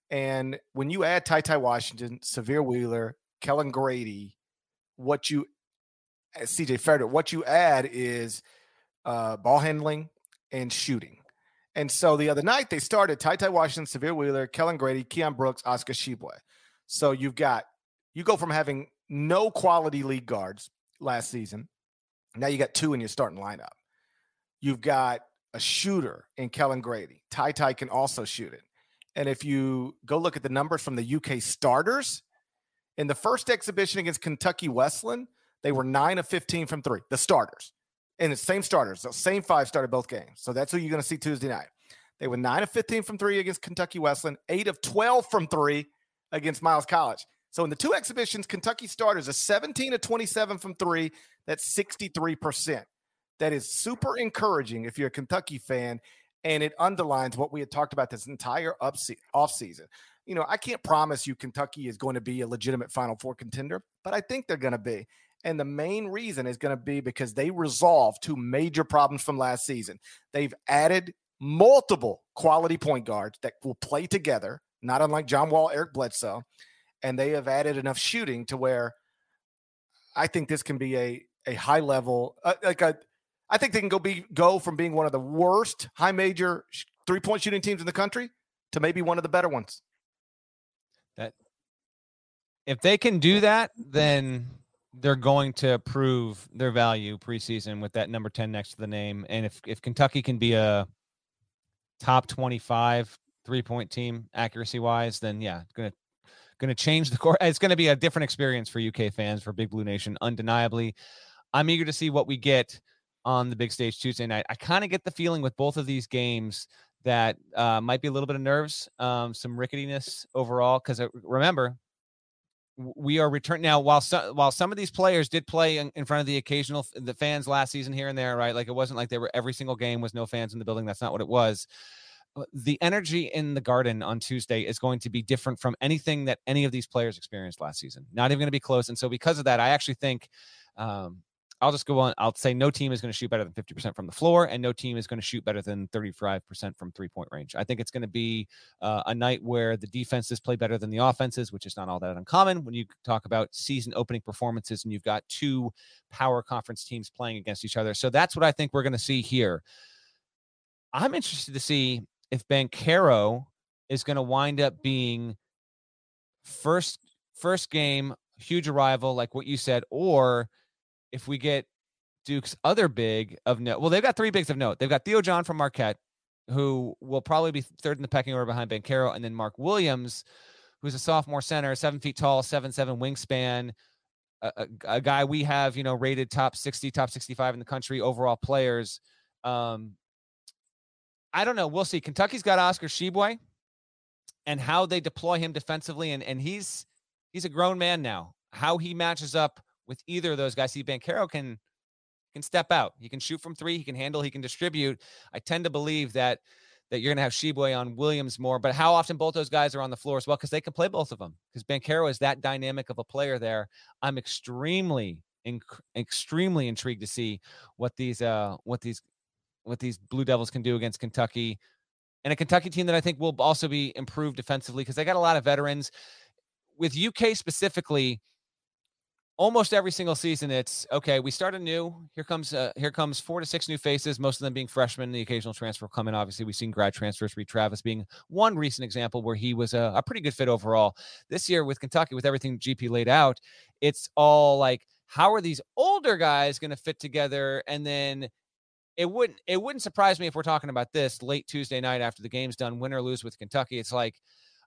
And when you add Ty Ty Washington, Sahvir Wheeler, Kellan Grady, what you uh, CJ Frederick, what you add is uh, ball handling and shooting. And so the other night they started Ty Ty Washington, Sahvir Wheeler, Kellan Grady, Keion Brooks, Oscar Tshiebwe. So you've got you go from having no quality league guards last season. Now you got two in your starting lineup. You've got a shooter in Kellan Grady. Ty Ty can also shoot it. And if you go look at the numbers from the UK starters, in the first exhibition against Kentucky Wesleyan, they were nine of 15 from three, the starters. And the same starters, the same five started both games. So that's who you're going to see Tuesday night. They were nine of 15 from three against Kentucky Wesleyan, eight of 12 from three against Miles College. So in the two exhibitions, Kentucky starters are 17 of 27 from three. That's 63%. That is super encouraging if you're a Kentucky fan. And it underlines what we had talked about this entire up offseason. You know, I can't promise you Kentucky is going to be a legitimate Final Four contender, but I think they're going to be. And the main reason is going to be because they resolved two major problems from last season. They've added multiple quality point guards that will play together, not unlike John Wall, Eric Bledsoe. And they have added enough shooting to where I think this can be a, a high level, uh, like a, I think they can go be go from being one of the worst high major three point shooting teams in the country to maybe one of the better ones. That if they can do that, then they're going to prove their value preseason with that number 10 next to the name. And if, if Kentucky can be a top 25 three point team accuracy wise, then yeah, it's going to change the court. It's to be a different experience for UK fans, for Big Blue Nation, undeniably. I'm eager to see what we get on the big stage Tuesday night. I kind of get the feeling with both of these games that uh, might be a little bit of nerves, um, some ricketiness overall. Because uh, remember, we are returning now. While some while some of these players did play in, in, front of the occasional the fans last season here and there, right? Like it wasn't like they were every single game was no fans in the building. That's not what it was. Uh, the energy in the garden on Tuesday is going to be different from anything that any of these players experienced last season. Not even going to be close. And so because of that, I actually think um, I'll just go on. I'll say no team is going to shoot better than 50% from the floor, and no team is going to shoot better than 35% from three point range. I think it's going to be uh, a night where the defenses play better than the offenses, which is not all that uncommon when you talk about season opening performances and you've got two power conference teams playing against each other. So that's what I think we're going to see here. I'm interested to see if Banchero is going to wind up being first first game huge arrival like what you said or if we get Duke's other big of note, well, they've got three bigs of note. They've got Theo John from Marquette, who will probably be third in the pecking order behind Banchero, and then Mark Williams, who's a sophomore center, seven feet tall, seven seven wingspan, a, a, a, guy we have, you know, rated top sixty, top sixty-five in the country overall players. Um, I don't know. We'll see. Kentucky's got Oscar Tshiebwe and how they deploy him defensively, and and he's he's a grown man now. How he matches up with either of those guys. See, Banchero can can step out. He can shoot from three. He can handle. He can distribute. I tend to believe that that you're going to have Tshiebwe on Williams more. But how often both those guys are on the floor as well? Because they can play both of them. Because Banchero is that dynamic of a player there. I'm extremely, inc- extremely intrigued to see what these uh what these what these Blue Devils can do against Kentucky. And a Kentucky team that I think will also be improved defensively because they got a lot of veterans. With UK specifically, almost every single season it's okay we start anew here comes uh, here comes four to six new faces most of them being freshmen the occasional transfer coming obviously we've seen grad transfers Reid Travis being one recent example where he was a, a pretty good fit overall this year with kentucky with everything gp laid out it's all like how are these older guys going to fit together and then it wouldn't it wouldn't surprise me if we're talking about this late tuesday night after the game's done win or lose with kentucky it's like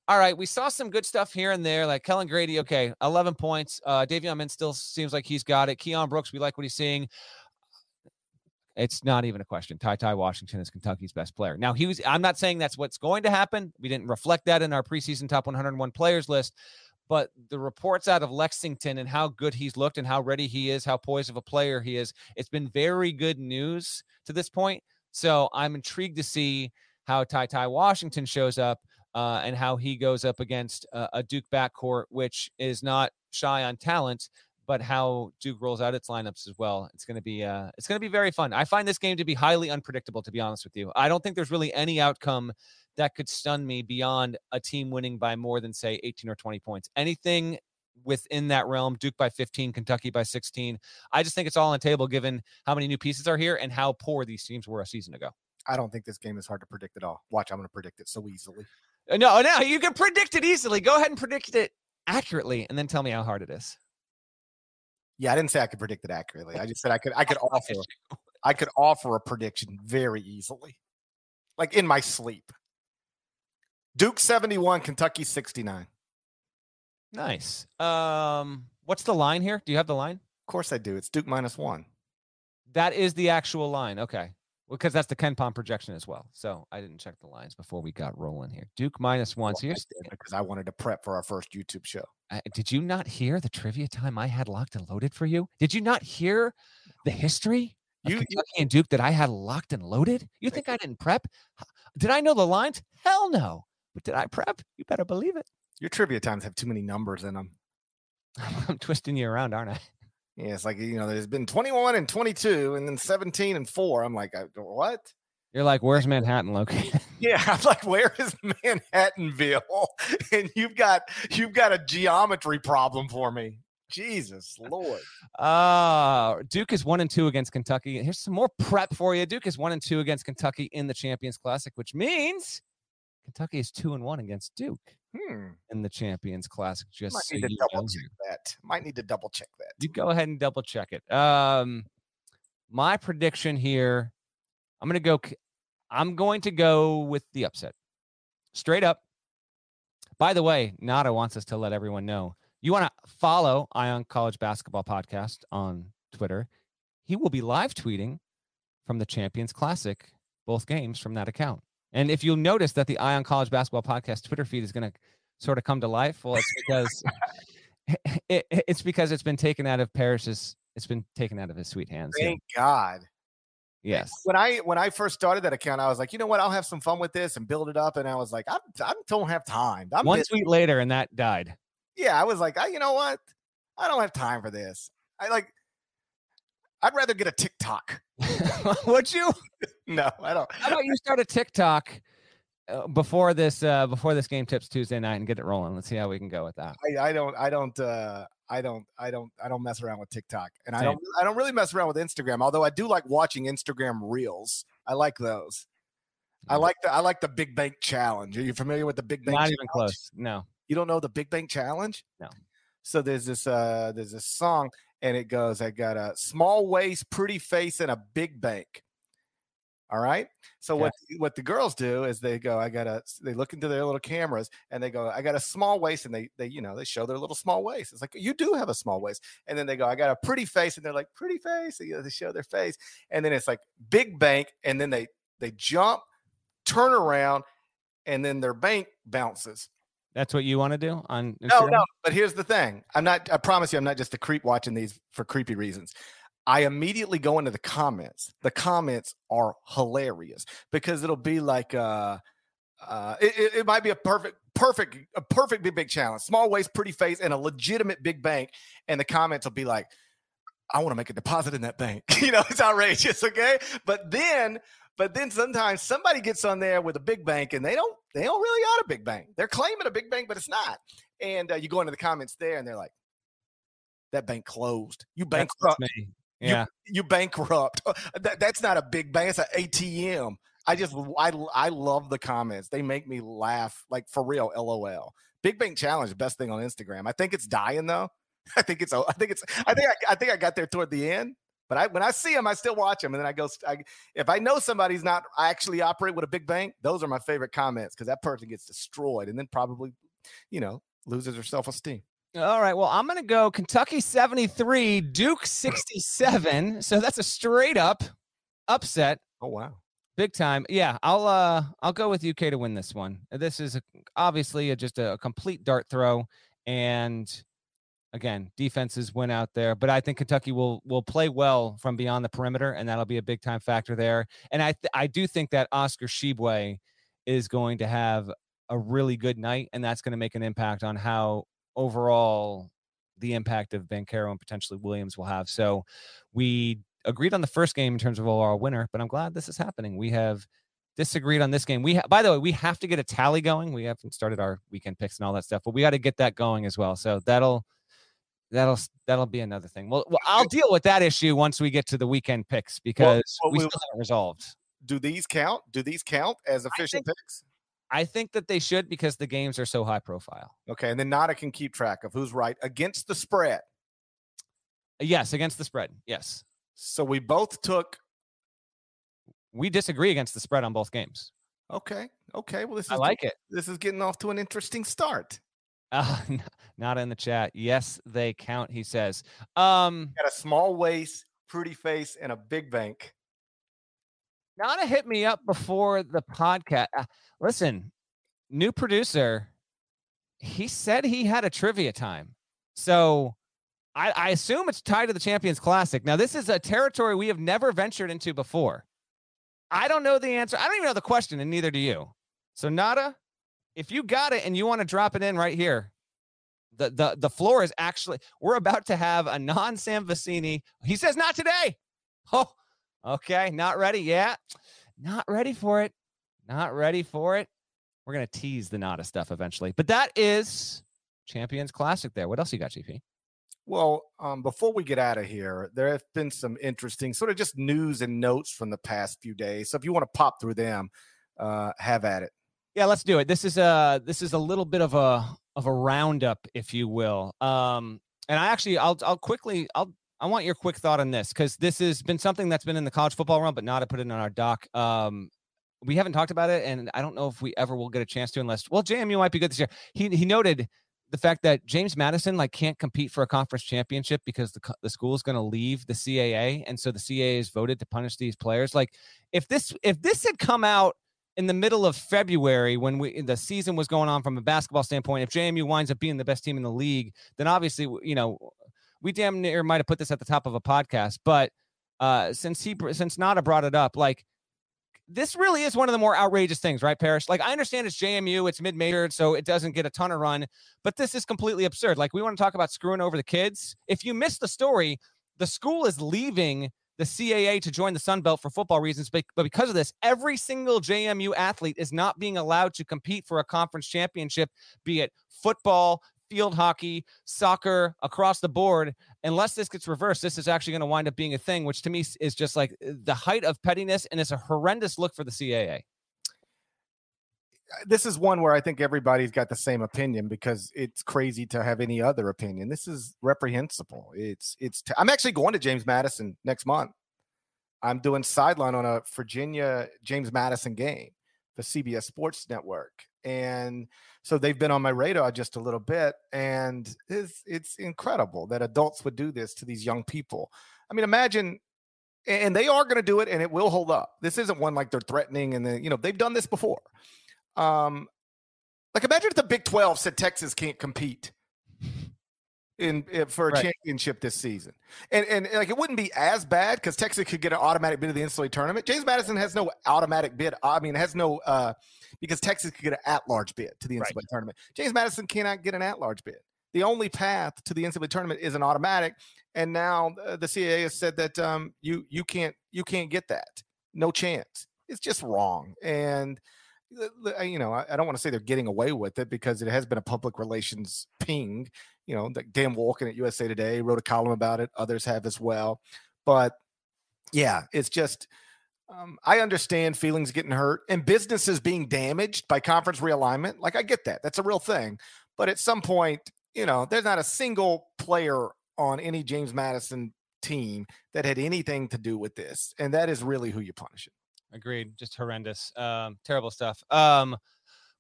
all right, we saw some good stuff here and there, like Kellan Grady. Okay, 11 points. Uh, Davion Mintz still seems like he's got it. Keion Brooks, we like what he's seeing. It's not even a question. Ty Ty Washington is Kentucky's best player. Now, he was, I'm not saying that's what's going to happen. We didn't reflect that in our preseason top 101 players list, but the reports out of Lexington and how good he's looked and how ready he is, how poised of a player he is, it's been very good news to this point. So I'm intrigued to see how Ty Ty Washington shows up uh, and how he goes up against uh, a Duke backcourt, which is not shy on talent, but how Duke rolls out its lineups as well. It's going to be uh, it's going to be very fun. I find this game to be highly unpredictable, to be honest with you. I don't think there's really any outcome that could stun me beyond a team winning by more than say 18 or 20 points. Anything within that realm, Duke by 15, Kentucky by 16. I just think it's all on the table given how many new pieces are here and how poor these teams were a season ago. I don't think this game is hard to predict at all. Watch, I'm going to predict it so easily. Uh, No, no, you can predict it easily. Go ahead and predict it accurately and then tell me how hard it is. Yeah, I didn't say I could predict it accurately. I just said I could I could offer I could offer a prediction very easily. Like in my sleep. Duke 71, Kentucky 69. Nice. Um, what's the line here? Do you have the line? Of course I do. It's Duke minus one. That is the actual line. Okay. Because that's the KenPom projection as well. So I didn't check the lines before we got rolling here. Duke minus one. So Well, I here's, did because I wanted to prep for our first YouTube show. uh, did you not hear the trivia time I had locked and loaded for you? Did you not hear the history You- you- Kentucky and Duke that I had locked and loaded? You think I didn't prep? Did I know the lines? Hell no. But did I prep? You better believe it. Your trivia times have too many numbers in them. I'm twisting you around, aren't I? Yeah, it's like you know, there's been 21 and 22, and then 17 and four. I'm like, what? You're like, where's Manhattan located? Yeah, I'm like, where is Manhattanville? And you've got you've got a geometry problem for me. Jesus Lord. Uh Duke is one and two against Kentucky. Here's some more prep for you. Duke is one and two against Kentucky in the Champions Classic, which means Kentucky is two and one against Duke Hmm. in the Champions Classic. Just Might so need to double know check that. Might need to double check that. You go ahead and double check it. Um, my prediction here, I'm gonna go. I'm going to go with the upset, straight up. By the way, Nada wants us to let everyone know you want to follow Eye on College Basketball Podcast on Twitter. He will be live tweeting from the Champions Classic, both games from that account. And if you'll notice that the Eye on College Basketball Podcast Twitter feed is going to sort of come to life, well, it's because it, it- it's because it's been taken out of Parrish's. It's been taken out of his sweet hands. Yeah. Thank God. Yes. When I when I first started that account, I was like, you know what? I'll have some fun with this and build it up. And I was like, I, I don't have time. I'm One busy. tweet later, and that died. yeah, I was like, I, you know what? I don't have time for this. I like. I'd rather get a TikTok. Would you? No, I don't. How about you start a TikTok uh, before this uh, before this game tips Tuesday night and get it rolling? Let's see how we can go with that. I, I don't. I don't. uh I don't. I don't. I don't mess around with TikTok, and I don't. I don't really mess around with Instagram. Although I do like watching Instagram reels. I like those. I Mm. like the. I like the Big Bank Challenge. Are you familiar with the Big Bank? Not Challenge? even close. No. You don't know the Big Bank Challenge? No. So there's this. uh There's this song, and it goes. I got a small waist, pretty face, and a big bank. All right. So what what the girls do is they go, I got a they look into their little cameras and they go, I got a small waist, and they they you know they show their little small waist. It's like you do have a small waist, and then they go, I got a pretty face, and they're like pretty face, and, you know, they show their face, and then it's like big bank, and then they they jump, turn around, and then their bank bounces. That's what you want to do on No, Instagram? no. But here's the thing. I'm not. I promise you, I'm not just a creep watching these for creepy reasons. I immediately go into the comments. The comments are hilarious because it'll be like, uh, uh, it, it, it might be a perfect, perfect, a perfect big big challenge. Small waist, pretty face, and a legitimate big bank. And the comments will be like, I want to make a deposit in that bank. you know, it's outrageous. Okay, but then. But then sometimes somebody gets on there with a big bank and they don't they don't really got a big bank. They're claiming a big bank, but it's not. And uh, you go into the comments there and they're like, that bank closed. You bankrupt. me. Yeah. You bankrupt. Uh, That, that's not a big bank. It's an ATM. I just I I love the comments. They make me laugh like for real. LOL. Big Bank Challenge, best thing on Instagram. I think it's dying though. I think it's. I think it's. I think I, I think I got there toward the end. But I when I see them, I still watch them, and then I go. I, if I know somebody's not I actually operate with a big bank, those are my favorite comments because that person gets destroyed, and then probably, you know, loses her self esteem. All right. Well, I'm going to go Kentucky 73, Duke 67. So that's a straight up upset. Oh wow. Big time. Yeah, I'll uh I'll go with UK to win this one. This is a, obviously a, just a, complete dart throw and again, defenses went out there, but I think Kentucky will will play well from beyond the perimeter and that'll be a big time factor there. And I th- I do think that Oscar Tshiebwe is going to have a really good night and that's going to make an impact on how overall the impact of Banchero and potentially Williams will have. So we agreed on the first game in terms of our winner, but I'm glad this is happening. We have disagreed on this game. We, ha- by the way, we have to get a tally going. We haven't started our weekend picks and all that stuff, but we got to get that going as well. So that'll that'll that'll be another thing. Well, well, I'll deal with that issue once we get to the weekend picks because well, well, we still haven't resolved. Do these count? Do these count as official I think, picks? I think that they should because the games are so high profile. Okay, and then Nada can keep track of who's right against the spread. Yes, against the spread. Yes. So we both took. We disagree against the spread on both games. Okay. Okay. Well, this is I like it. This is getting off to an interesting start. Uh, not in the chat. Yes, they count. He says. Um, got a small waist, pretty face, and a big bank. Nada hit me up before the podcast. Uh, listen, new producer. He said he had a trivia time, so I, I assume it's tied to the Champions Classic. Now, this is a territory we have never ventured into before. I don't know the answer. I don't even know the question, and neither do you. So, Nada, if you got it and you want to drop it in right here, the the the floor is actually we're about to have a non Sam Vecenie. He says not today. Oh, okay, not ready. yet. not ready for it. Not ready for it. We're gonna tease the Nada stuff eventually, but that is Champions Classic. There. What else you got, GP? Well, um, before we get out of here, there have been some interesting sort of just news and notes from the past few days. So if you want to pop through them, uh, have at it. Yeah, let's do it. This is a this is a little bit of a of a roundup, if you will. Um, and I actually, I'll I'll quickly, I'll I want your quick thought on this because this has been something that's been in the college football realm, but not to put it in our doc. Um, we haven't talked about it, and I don't know if we ever will get a chance to, unless well, JMU might be good this year. He he noted the fact that James Madison like can't compete for a conference championship because the the school is going to leave the CAA, and so the CAA has voted to punish these players. Like if this if this had come out in the middle of February when we the season was going on from a basketball standpoint, if JMU winds up being the best team in the league, then obviously you know we damn near might have put this at the top of a podcast. But uh, since he since Nada brought it up, like this really is one of the more outrageous things, right, Parrish? Like I understand it's JMU, it's mid-major, so it doesn't get a ton of run, but this is completely absurd. Like we want to talk about screwing over the kids. If you missed the story, the school is leaving the CAA to join the Sun Belt for football reasons. But, but because of this, every single JMU athlete is not being allowed to compete for a conference championship, be it football, field hockey, soccer, across the board. Unless this gets reversed, this is actually going to wind up being a thing, which to me is just like uh, the height of pettiness. And it's a horrendous look for the CAA this is one where I think everybody's got the same opinion because it's crazy to have any other opinion. This is reprehensible. It's it's. I'm actually going to James Madison next month. I'm doing sideline on a Virginia James Madison game, the CBS Sports Network, and so they've been on my radar just a little bit, and it's it's incredible that adults would do this to these young people. I mean, imagine and they are going to do it and it will hold up. This isn't one like they're threatening and then, you know, they've done this before. Um, like imagine if the Big 12 said Texas can't compete in, in for a right. championship this season. And and like it wouldn't be as bad because Texas could get an automatic bid to the NCAA tournament. James Madison has no automatic bid. I mean, has no uh because Texas could get an at-large bid to the NCAA right. tournament. James Madison cannot get an at-large bid. The only path to the NCAA tournament is an automatic, and now the CAA has said that um, you you can't you can't get that. No chance. It's just wrong. And you know, I don't want to say they're getting away with it because it has been a public relations ping. You know, like Dan Wolken at USA Today wrote a column about it. Others have as well. But yeah, it's just um, I understand feelings getting hurt and businesses being damaged by conference realignment. Like I get that. That's a real thing. But at some point, you know, there's not a single player on any James Madison team that had anything to do with this. And that is really who you're punishing. Agreed. Just horrendous. Um, terrible stuff. Um,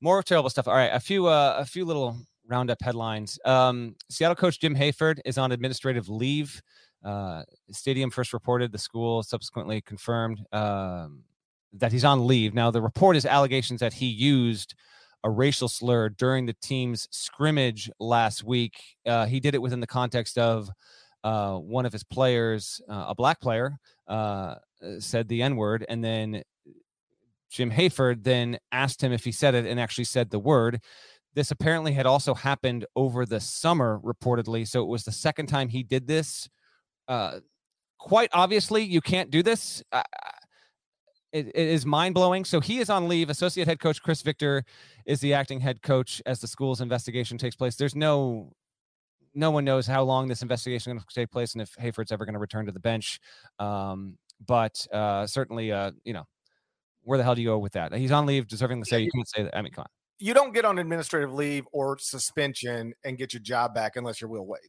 more terrible stuff. All right, a few uh, a few little roundup headlines. Um, Seattle coach Jim Hayford is on administrative leave. Uh, stadium first reported. The school subsequently confirmed um, that he's on leave. Now, the report is allegations that he used a racial slur during the team's scrimmage last week. Uh, he did it within the context of uh, one of his players, uh, a black player, uh, uh, said the N word, and then Jim Hayford then asked him if he said it and actually said the word. This apparently had also happened over the summer, reportedly. So it was the second time he did this. Uh, quite obviously, you can't do this. Uh, it, it is mind blowing. So he is on leave. Associate head coach Chris Victor is the acting head coach as the school's investigation takes place. There's no no one knows how long this investigation is going to take place and if Hayford's ever going to return to the bench. Um, but uh, certainly, uh, you know, where the hell do you go with that? He's on leave, deserving to say you can't say that. I mean, come on. You don't get on administrative leave or suspension and get your job back unless you're Will Wade.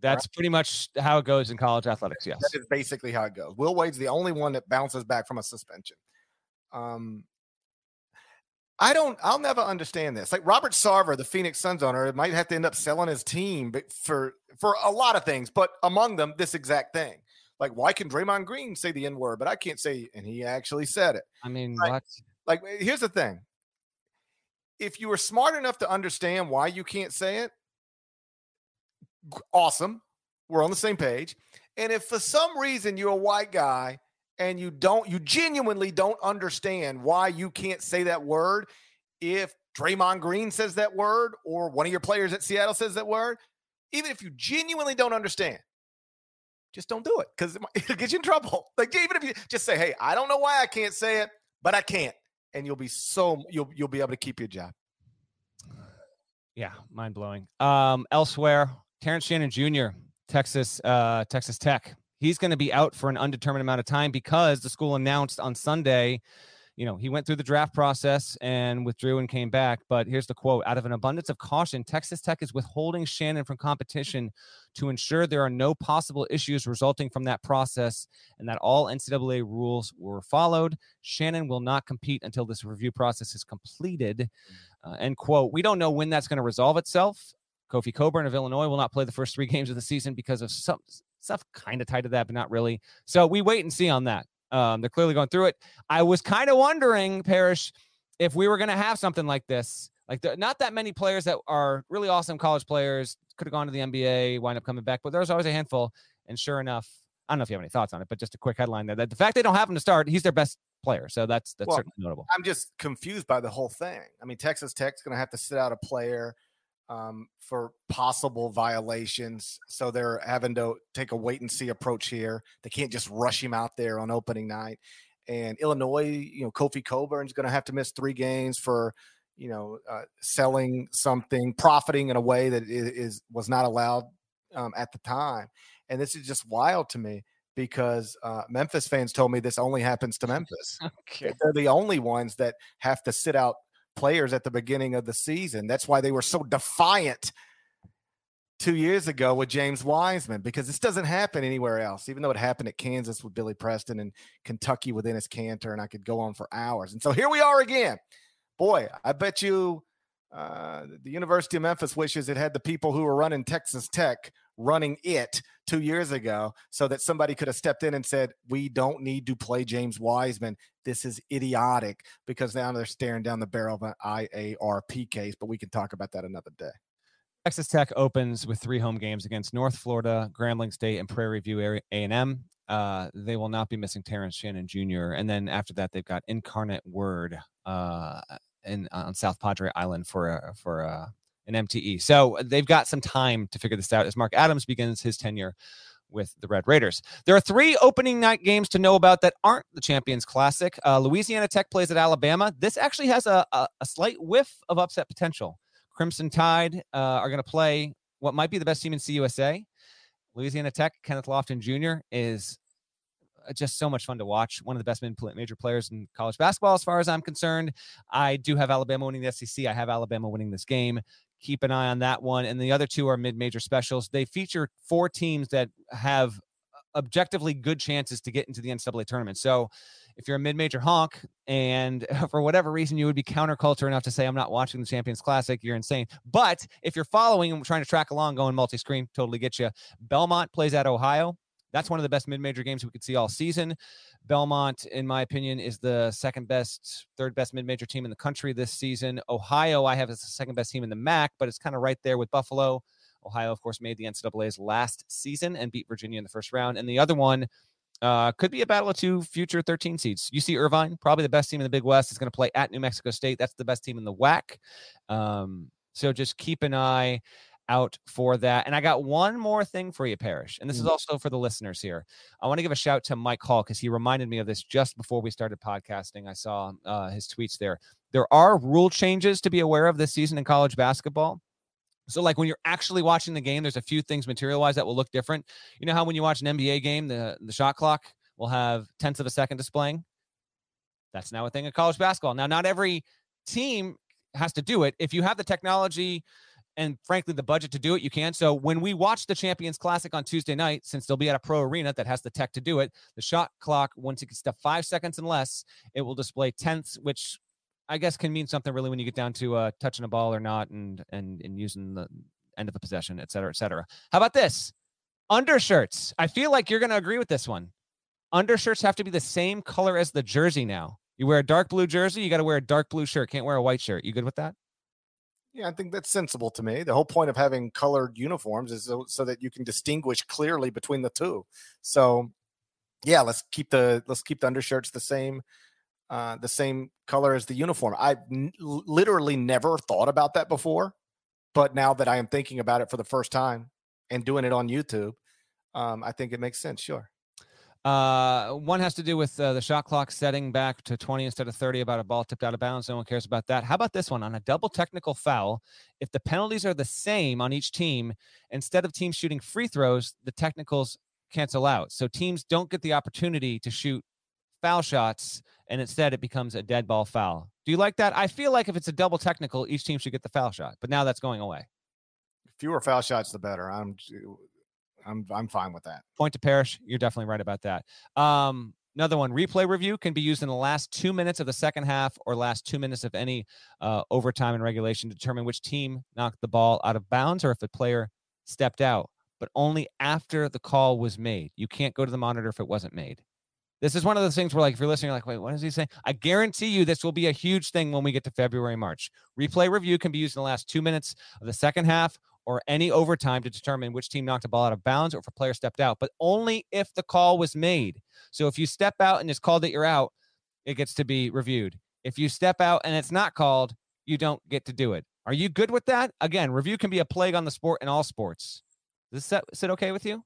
That's right. pretty much how it goes in college athletics. Yes, that is basically how it goes. Will Wade's the only one that bounces back from a suspension. Um, I don't. I'll never understand this. Like Robert Sarver, the Phoenix Suns owner, might have to end up selling his team for for a lot of things, but among them, this exact thing. Like, why can Draymond Green say the N word, but I can't say? And he actually said it. I mean, like, what? Like, eh, here's the thing: if you were smart enough to understand why you can't say it, awesome. We're on the same page. And if for some reason you're a white guy and you don't, you genuinely don't understand why you can't say that word, if Draymond Green says that word or one of your players at Seattle says that word, even if you genuinely don't understand, just don't do it because it'll get you in trouble. Like even if you just say, "Hey, I don't know why I can't say it, but I can't," and you'll be so you'll you'll be able to keep your job. Yeah, mind blowing. Um, elsewhere, Terrence Shannon Jr., Texas, uh, Texas Tech. He's going to be out for an undetermined amount of time because the school announced on Sunday you know, he went through the draft process and withdrew and came back. But here's the quote Out of an abundance of caution, Texas Tech is withholding Shannon from competition to ensure there are no possible issues resulting from that process and that all NCAA rules were followed. Shannon will not compete until this review process is completed. Uh, end quote. We don't know when that's going to resolve itself. Kofi Cockburn of Illinois will not play the first three games of the season because of some stuff kind of tied to that, but not really. So we wait and see on that. Um, they're clearly going through it. I was kind of wondering, Parrish, if we were going to have something like this. Like, there, not that many players that are really awesome college players could have gone to the NBA, wind up coming back, but there's always a handful. And sure enough, I don't know if you have any thoughts on it, but just a quick headline there that the fact they don't have him to start, he's their best player. So that's that's well, certainly notable. I'm just confused by the whole thing. I mean, Texas Tech's going to have to sit out a player um, for possible violations. So they're having to take a wait and see approach here. They can't just rush him out there on opening night. And Illinois, you know, Kofi Cockburn's going to have to miss three games for, you know, uh, selling something, profiting in a way that is, is was not allowed um, at the time. And this is just wild to me because uh, Memphis fans told me this only happens to Memphis. okay. They're the only ones that have to sit out players at the beginning of the season. That's why they were so defiant two years ago with James Wiseman because this doesn't happen anywhere else. Even though it happened at Kansas with Billy Preston and Kentucky with Enes Kanter, and I could go on for hours. And so here we are again. Boy, I bet you uh, the University of Memphis wishes it had the people who were running Texas Tech running it two years ago so that somebody could have stepped in and said, We don't need to play James Wiseman. This is idiotic because now they're staring down the barrel of an IARP case, but we can talk about that another day. Texas Tech opens with three home games against North Florida, Grambling State, and Prairie View A&M. Uh, they will not be missing Terrence Shannon Jr. And then after that, they've got Incarnate Word uh, in on South Padre Island for a, for a, an MTE. So they've got some time to figure this out as Mark Adams begins his tenure with the Red Raiders. There are three opening night games to know about that aren't the Champions Classic. Uh, Louisiana Tech plays at Alabama. This actually has a, a, a slight whiff of upset potential. Crimson Tide uh, are going to play what might be the best team in CUSA. Louisiana Tech, Kenneth Lofton Jr. is uh, just so much fun to watch. One of the best major players in college basketball, as far as I'm concerned. I do have Alabama winning the SEC. I have Alabama winning this game. Keep an eye on that one. And the other two are mid-major specials. They feature four teams that have uh, objectively good chances to get into the NCAA tournament. So if you're a mid-major honk and for whatever reason you would be counterculture enough to say I'm not watching the Champions Classic, you're insane. But if you're following and trying to track along, going multi-screen, totally get you. Belmont plays at Ohio. That's one of the best mid-major games we could see all season. Belmont, in my opinion, is the second best, third best mid-major team in the country this season. Ohio, I have as the second best team in the MAC, but it's kind of right there with Buffalo. Ohio, of course, made the NCAA's last season and beat Virginia in the first round. And the other one Uh, could be a battle of two future 13 seeds. UC Irvine, probably the best team in the Big West, is going to play at New Mexico State. That's the best team in the WAC. Um, so just keep an eye out for that. And I got one more thing for you, Parrish. And this is Mhm. also for the listeners here. I want to give a shout to Mike Hall because he reminded me of this just before we started podcasting. I saw uh, his tweets there. There are rule changes to be aware of this season in college basketball. So, like when you're actually watching the game, there's a few things material wise that will look different. You know how when you watch an NBA game, the, the shot clock will have tenths of a second displaying? That's now a thing in college basketball. Now, not every team has to do it. If you have the technology and frankly the budget to do it, you can. So when we watch the Champions Classic on Tuesday night, since they'll be at a pro arena that has the tech to do it, the shot clock, once it gets to five seconds and less, it will display tenths, which I guess can mean something really when you get down to uh, touching a ball or not and and and using the end of a possession, et cetera, et cetera. How about this? Undershirts. I feel like you're going to agree with this one. Undershirts have to be the same color as the jersey now. You wear a dark blue jersey, you got to wear a dark blue shirt. Can't wear a white shirt. You good with that? Yeah, I think that's sensible to me. The whole point of having colored uniforms is so, so that you can distinguish clearly between the two. So, yeah, let's keep the let's keep the undershirts the same, uh, the same color as the uniform. I n- literally never thought about that before, but now that I am thinking about it for the first time and doing it on YouTube, um, I think it makes sense. Sure. Uh, one has to do with uh, the shot clock setting back to 20 instead of 30 about a ball tipped out of bounds. No one cares about that. How about this one on a double technical foul? If the penalties are the same on each team, instead of teams shooting free throws, the technicals cancel out. So teams don't get the opportunity to shoot foul shots, and instead it becomes a dead ball foul. Do you like that? I feel like if it's a double technical, each team should get the foul shot, but now that's going away. Fewer foul shots, the better. I'm, I'm, I'm fine with that. point to Parrish. You're definitely right about that. Um, another one, replay review can be used in the last two minutes of the second half or last two minutes of any uh, overtime and regulation to determine which team knocked the ball out of bounds or if a player stepped out, but only after the call was made. You can't go to the monitor if it wasn't made. This is one of those things where, like, if you're listening, you're like, wait, what is he saying? I guarantee you this will be a huge thing when we get to February, March. Replay review can be used in the last two minutes of the second half or any overtime to determine which team knocked a ball out of bounds or if a player stepped out, but only if the call was made. So if you step out and it's called that you're out, it gets to be reviewed. If you step out and it's not called, you don't get to do it. Are you good with that? Again, review can be a plague on the sport in all sports. Is this sit okay with you?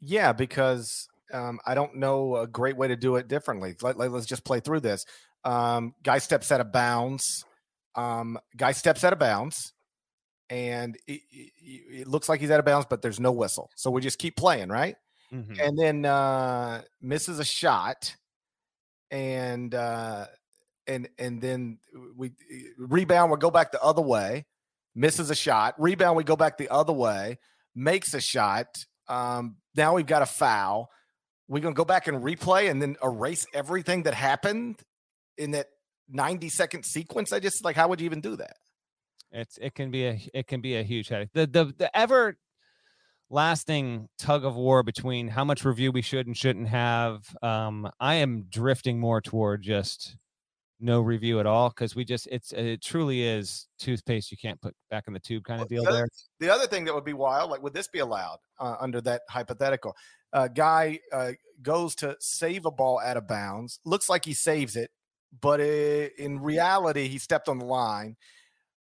Yeah, because um, I don't know a great way to do it differently. Let, let, us just play through this. Um, guy steps out of bounds. Um, guy steps out of bounds, and it, it, it looks like he's out of bounds, but there's no whistle. So we just keep playing, right? Mhm. And then uh, misses a shot, and uh, and and then we rebound. We go back the other way. Misses a shot. Rebound. We go back the other way. Makes a shot. Um, now we've got a foul. We're gonna go back and replay and then erase everything that happened in that 90 second sequence. I just like how would you even do that? It's it can be a it can be a huge headache. The the the ever lasting tug of war between how much review we should and shouldn't have. Um, I am drifting more toward just no review at all because we just it's it truly is toothpaste you can't put back in the tube kind of deal the- there. The other thing that would be wild, like, would this be allowed uh, under that hypothetical? Uh, guy uh, goes to save a ball out of bounds. Looks like he saves it, but i in reality, he stepped on the line.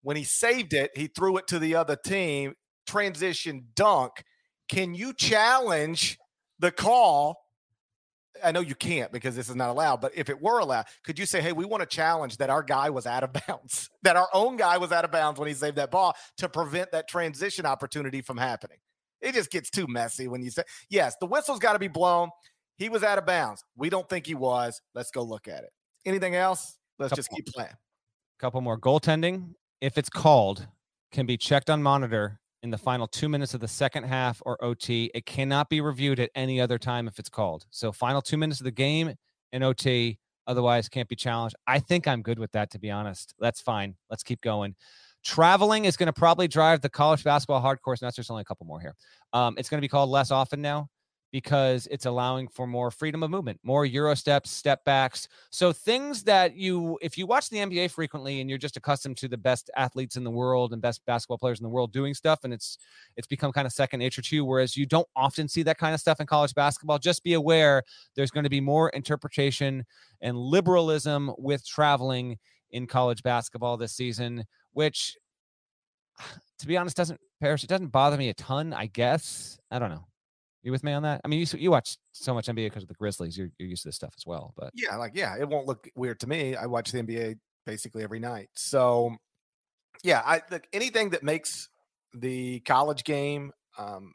When he saved it, he threw it to the other team. Transition dunk. Can you challenge the call? I know you can't because this is not allowed, but if it were allowed, could you say, hey, we want to challenge that our guy was out of bounds, that our own guy was out of bounds when he saved that ball to prevent that transition opportunity from happening? It just gets too messy when you say, yes, the whistle's got to be blown. He was out of bounds. We don't think he was. Let's go look at it. Anything else? Let's just keep playing. couple more goaltending if it's called can be checked on monitor in the final two minutes of the second half or ot it cannot be reviewed at any other time if it's called. So final two minutes of the game and ot otherwise can't be challenged. I think i'm good with that to be honest. That's fine. Let's keep going. Traveling is going to probably drive the college basketball hardcore nuts there's only a couple more here. Um, it's going to be called less often now because it's allowing for more freedom of movement, more euro steps, step backs. So things that you, if you watch the NBA frequently and you're just accustomed to the best athletes in the world and best basketball players in the world doing stuff, and it's it's become kind of second nature to you. Whereas you don't often see that kind of stuff in college basketball. Just be aware there's going to be more interpretation and liberalism with traveling in college basketball this season, which to be honest doesn't Parrish, it doesn't bother me a ton, I guess. I don't know. You with me on that? I mean, you you watch so much NBA because of the Grizzlies. You're, you're used to this stuff as well. But yeah, like yeah, it won't look weird to me. I watch the NBA basically every night. So yeah, I look anything that makes the college game. Um,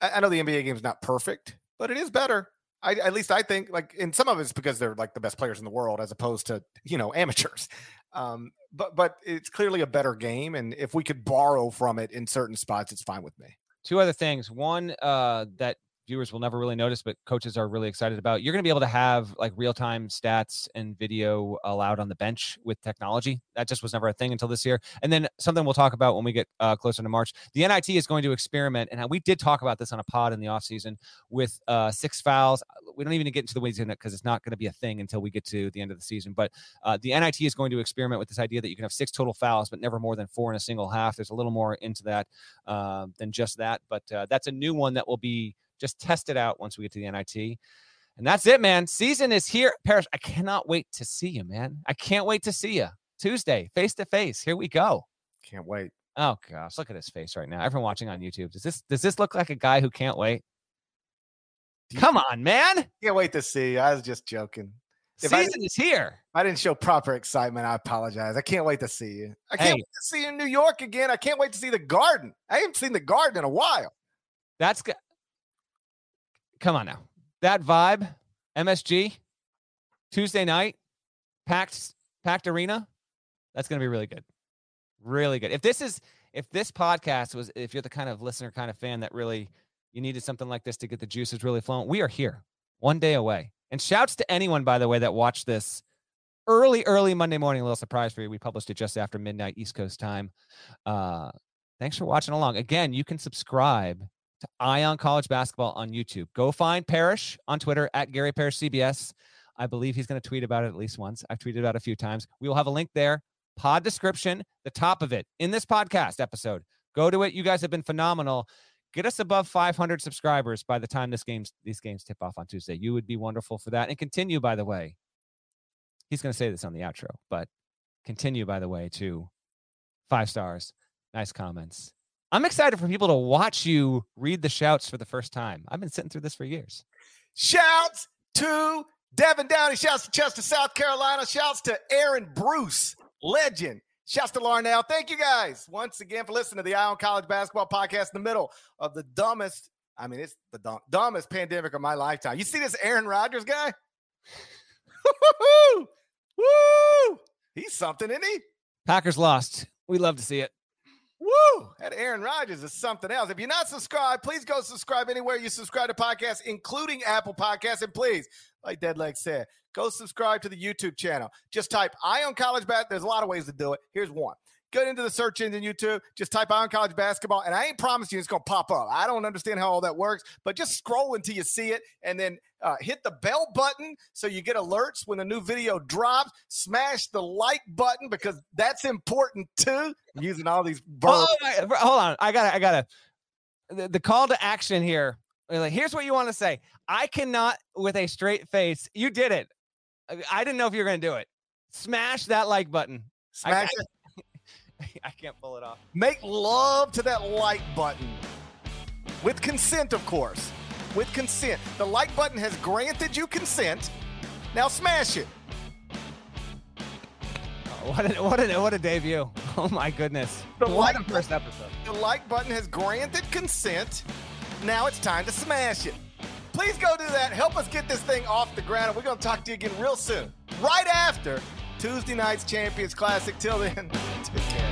I, I know the NBA game is not perfect, but it is better. I, at least I think like, and some of it's because they're like the best players in the world as opposed to you know amateurs. Um, but but it's clearly a better game, and if we could borrow from it in certain spots, it's fine with me. Two other things. One uh, that viewers will never really notice, but coaches are really excited about. You're going to be able to have like real time stats and video allowed on the bench with technology. That just was never a thing until this year. And then something we'll talk about when we get uh, closer to March. The NIT is going to experiment, and we did talk about this on a pod in the offseason with uh, six fouls. We don't even get into the weeds in it because it's not going to be a thing until we get to the end of the season. But uh, the NIT is going to experiment with this idea that you can have six total fouls, but never more than four in a single half. There's a little more into that uh, than just that, but uh, that's a new one that will be just test it out once we get to the NIT. And that's it, man. Season is here. Parrish, I cannot wait to see you, man. I can't wait to see you. Tuesday, face to face. Here we go. Can't wait. Oh gosh, look at his face right now. Everyone watching on YouTube. Does this does this look like a guy who can't wait? Come on, man. Can't wait to see you. I was just joking. If Season is here. I didn't show proper excitement. I apologize. I can't wait to see you. I can't hey. wait to see you in New York again. I can't wait to see the garden. I haven't seen the garden in a while. That's good come on now. That vibe, MSG, Tuesday night, packed packed arena. That's going to be really good. Really good. If this is if this podcast was if you're the kind of listener kind of fan that really you needed something like this to get the juices really flowing, we are here. One day away. And shouts to anyone by the way that watched this early early Monday morning, a little surprise for you. We published it just after midnight East Coast time. Uh thanks for watching along. Again, you can subscribe to on College Basketball on YouTube. Go find Parrish on Twitter at Gary Parrish CBS. I believe he's going to tweet about it at least once. I've tweeted about it a few times. We will have a link there. Pod description, the top of it in this podcast episode. Go to it. You guys have been phenomenal. Get us above 500 subscribers by the time this game's these games tip off on Tuesday. You would be wonderful for that. And continue, by the way. He's going to say this on the outro, but continue, by the way, to five stars, nice comments, I'm excited for people to watch you read the shouts for the first time. I've been sitting through this for years. Shouts to Devin Downey. Shouts to Chester, South Carolina. Shouts to Aaron Bruce, legend. Shouts to Larnell. Thank you guys once again for listening to the Eye on College Basketball Podcast in the middle of the dumbest, I mean, it's the dumb, dumbest pandemic of my lifetime. You see this Aaron Rodgers guy? Woo! He's something, isn't he? Packers lost. We love to see it. Woo! That Aaron Rodgers is something else. If you're not subscribed, please go subscribe anywhere you subscribe to podcasts, including Apple Podcasts. And please, like Deadleg said, go subscribe to the YouTube channel. Just type Eye on College Bat. There's a lot of ways to do it. Here's one. Get into the search engine YouTube, just type on College Basketball, and I ain't promising you it's going to pop up. I don't understand how all that works, but just scroll until you see it, and then uh, hit the bell button so you get alerts when a new video drops. Smash the like button because that's important too. I'm using all these verbs. Oh, hold on, I gotta, I got to the, the call to action here. Like, here's what you want to say. I cannot, with a straight face, you did it. I didn't know if you were going to do it. Smash that like button. Smash I, I can't pull it off. Make love to that like button with consent, of course. With consent. The like button has granted you consent. Now smash it. Oh, what a, what a what a debut! Oh my goodness! The what like, first episode. The like button has granted consent. Now it's time to smash it. Please go do that. Help us get this thing off the ground, and we're going to talk to you again real soon. Right after Tuesday night's Champions Classic. Till then, take care.